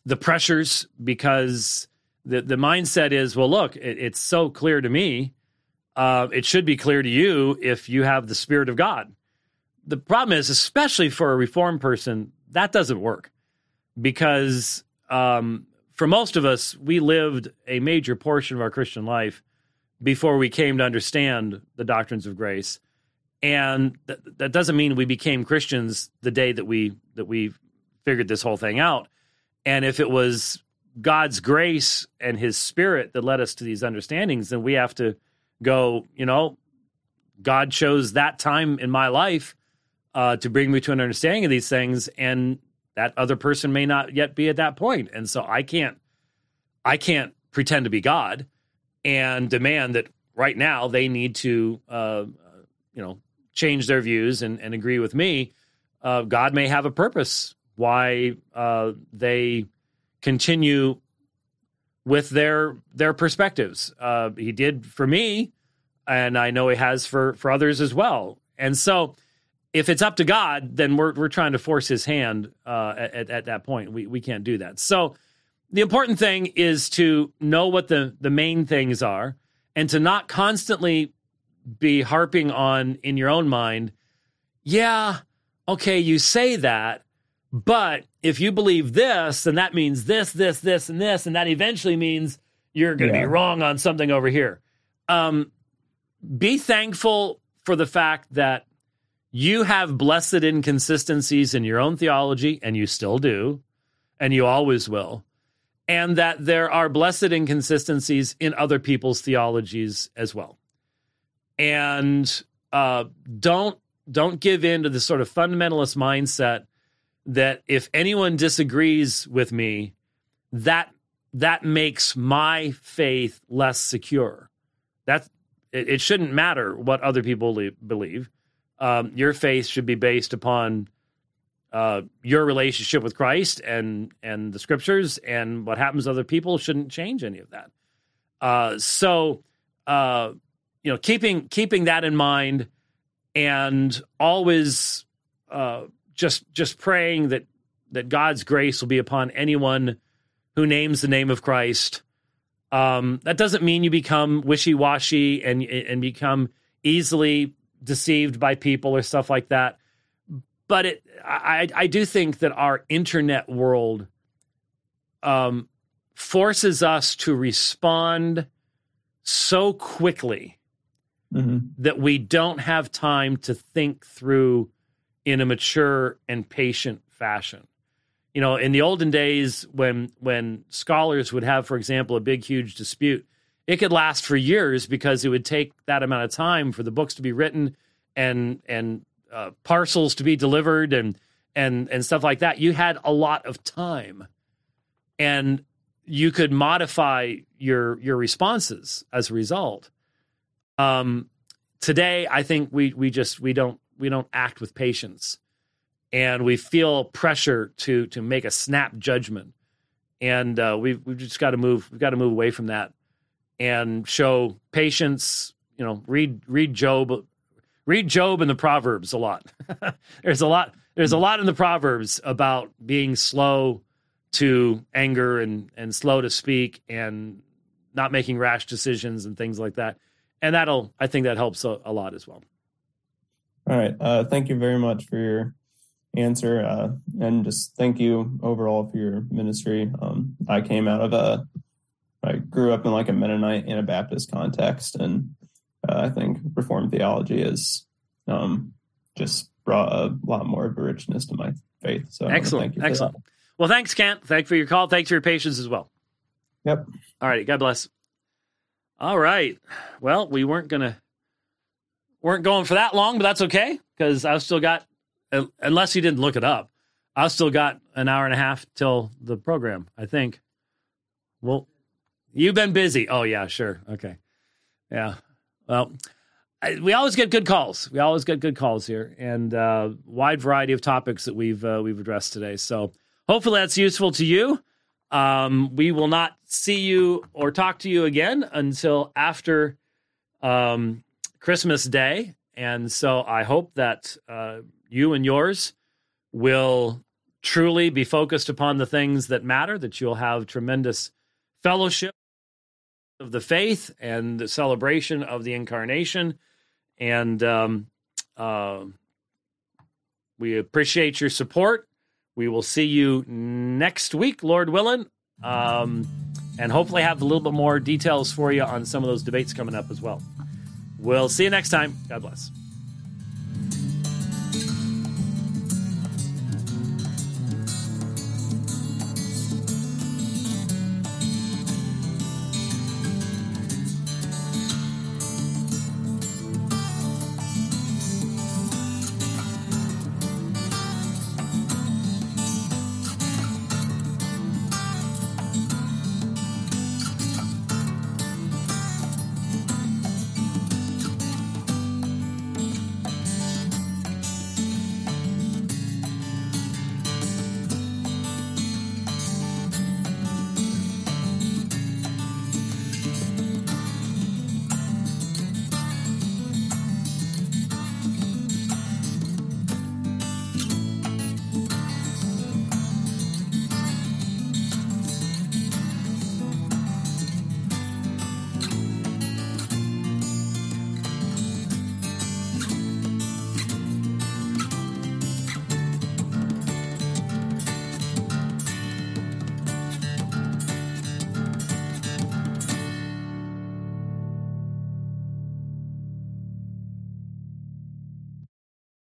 the pressures because the the mindset is well, look, it, it's so clear to me. Uh, it should be clear to you if you have the Spirit of God. The problem is, especially for a reformed person, that doesn't work because um, for most of us, we lived a major portion of our Christian life before we came to understand the doctrines of grace. And th- that doesn't mean we became Christians the day that we that we figured this whole thing out. And if it was God's grace and His Spirit that led us to these understandings, then we have to go. You know, God chose that time in my life uh, to bring me to an understanding of these things, and that other person may not yet be at that point. and so i can't i can't pretend to be god and demand that right now they need to uh, you know change their views and, and agree with me uh, god may have a purpose why uh, they continue with their their perspectives uh, he did for me and i know he has for for others as well and so if it's up to God, then we're we're trying to force His hand uh, at at that point. We we can't do that. So the important thing is to know what the the main things are, and to not constantly be harping on in your own mind. Yeah, okay, you say that, but if you believe this, then that means this, this, this, and this, and that eventually means you're going to yeah. be wrong on something over here. Um, be thankful for the fact that you have blessed inconsistencies in your own theology, and you still do, and you always will, and that there are blessed inconsistencies in other people's theologies as well. And uh, don't don't give in to the sort of fundamentalist mindset that if anyone disagrees with me, that that makes my faith less secure. That it, it shouldn't matter what other people believe. Um, your faith should be based upon uh, your relationship with Christ and and the scriptures, and what happens to other people shouldn't change any of that. Uh, so, uh, you know, keeping keeping that in mind, and always uh, just just praying that that God's grace will be upon anyone who names the name of Christ. Um, that doesn't mean you become wishy washy and and become easily deceived by people or stuff like that. But it, I, I do think that our internet world um, forces us to respond so quickly mm-hmm. that we don't have time to think through in a mature and patient fashion. You know, in the olden days when when scholars would have, for example, a big huge dispute, it could last for years because it would take that amount of time for the books to be written and and uh, parcels to be delivered and and and stuff like that. You had a lot of time, and you could modify your your responses as a result. Um, today, I think we we just we don't we don't act with patience, and we feel pressure to to make a snap judgment, and uh, we've we've just got to move. We've got to move away from that and show patience. You know, read read Job, read Job and the Proverbs a lot. there's a lot. There's a lot in the Proverbs about being slow to anger and and slow to speak and not making rash decisions and things like that. And that'll I think that helps a, a lot as well. All right. Uh, thank you very much for your answer. Uh, and just thank you overall for your ministry. Um, I came out of a, I grew up in like a Mennonite Anabaptist context. And uh, I think Reformed theology has um, just brought a lot more of a richness to my faith. So excellent. Thank you. Excellent. That. Well, thanks, Kent. Thanks for your call. Thanks for your patience as well. Yep. All right. God bless. All right. Well, we weren't going to weren't going for that long, but that's okay because I've still got, unless you didn't look it up, I've still got an hour and a half till the program. I think. Well, you've been busy. Oh yeah, sure, okay, yeah. Well, I, we always get good calls. We always get good calls here, and uh, wide variety of topics that we've uh, we've addressed today. So hopefully that's useful to you. Um, we will not see you or talk to you again until after um, Christmas Day. And so I hope that uh, you and yours will truly be focused upon the things that matter, that you'll have tremendous fellowship of the faith and the celebration of the incarnation. And um, uh, we appreciate your support. We will see you next week, Lord willing, um, and hopefully have a little bit more details for you on some of those debates coming up as well. We'll see you next time. God bless.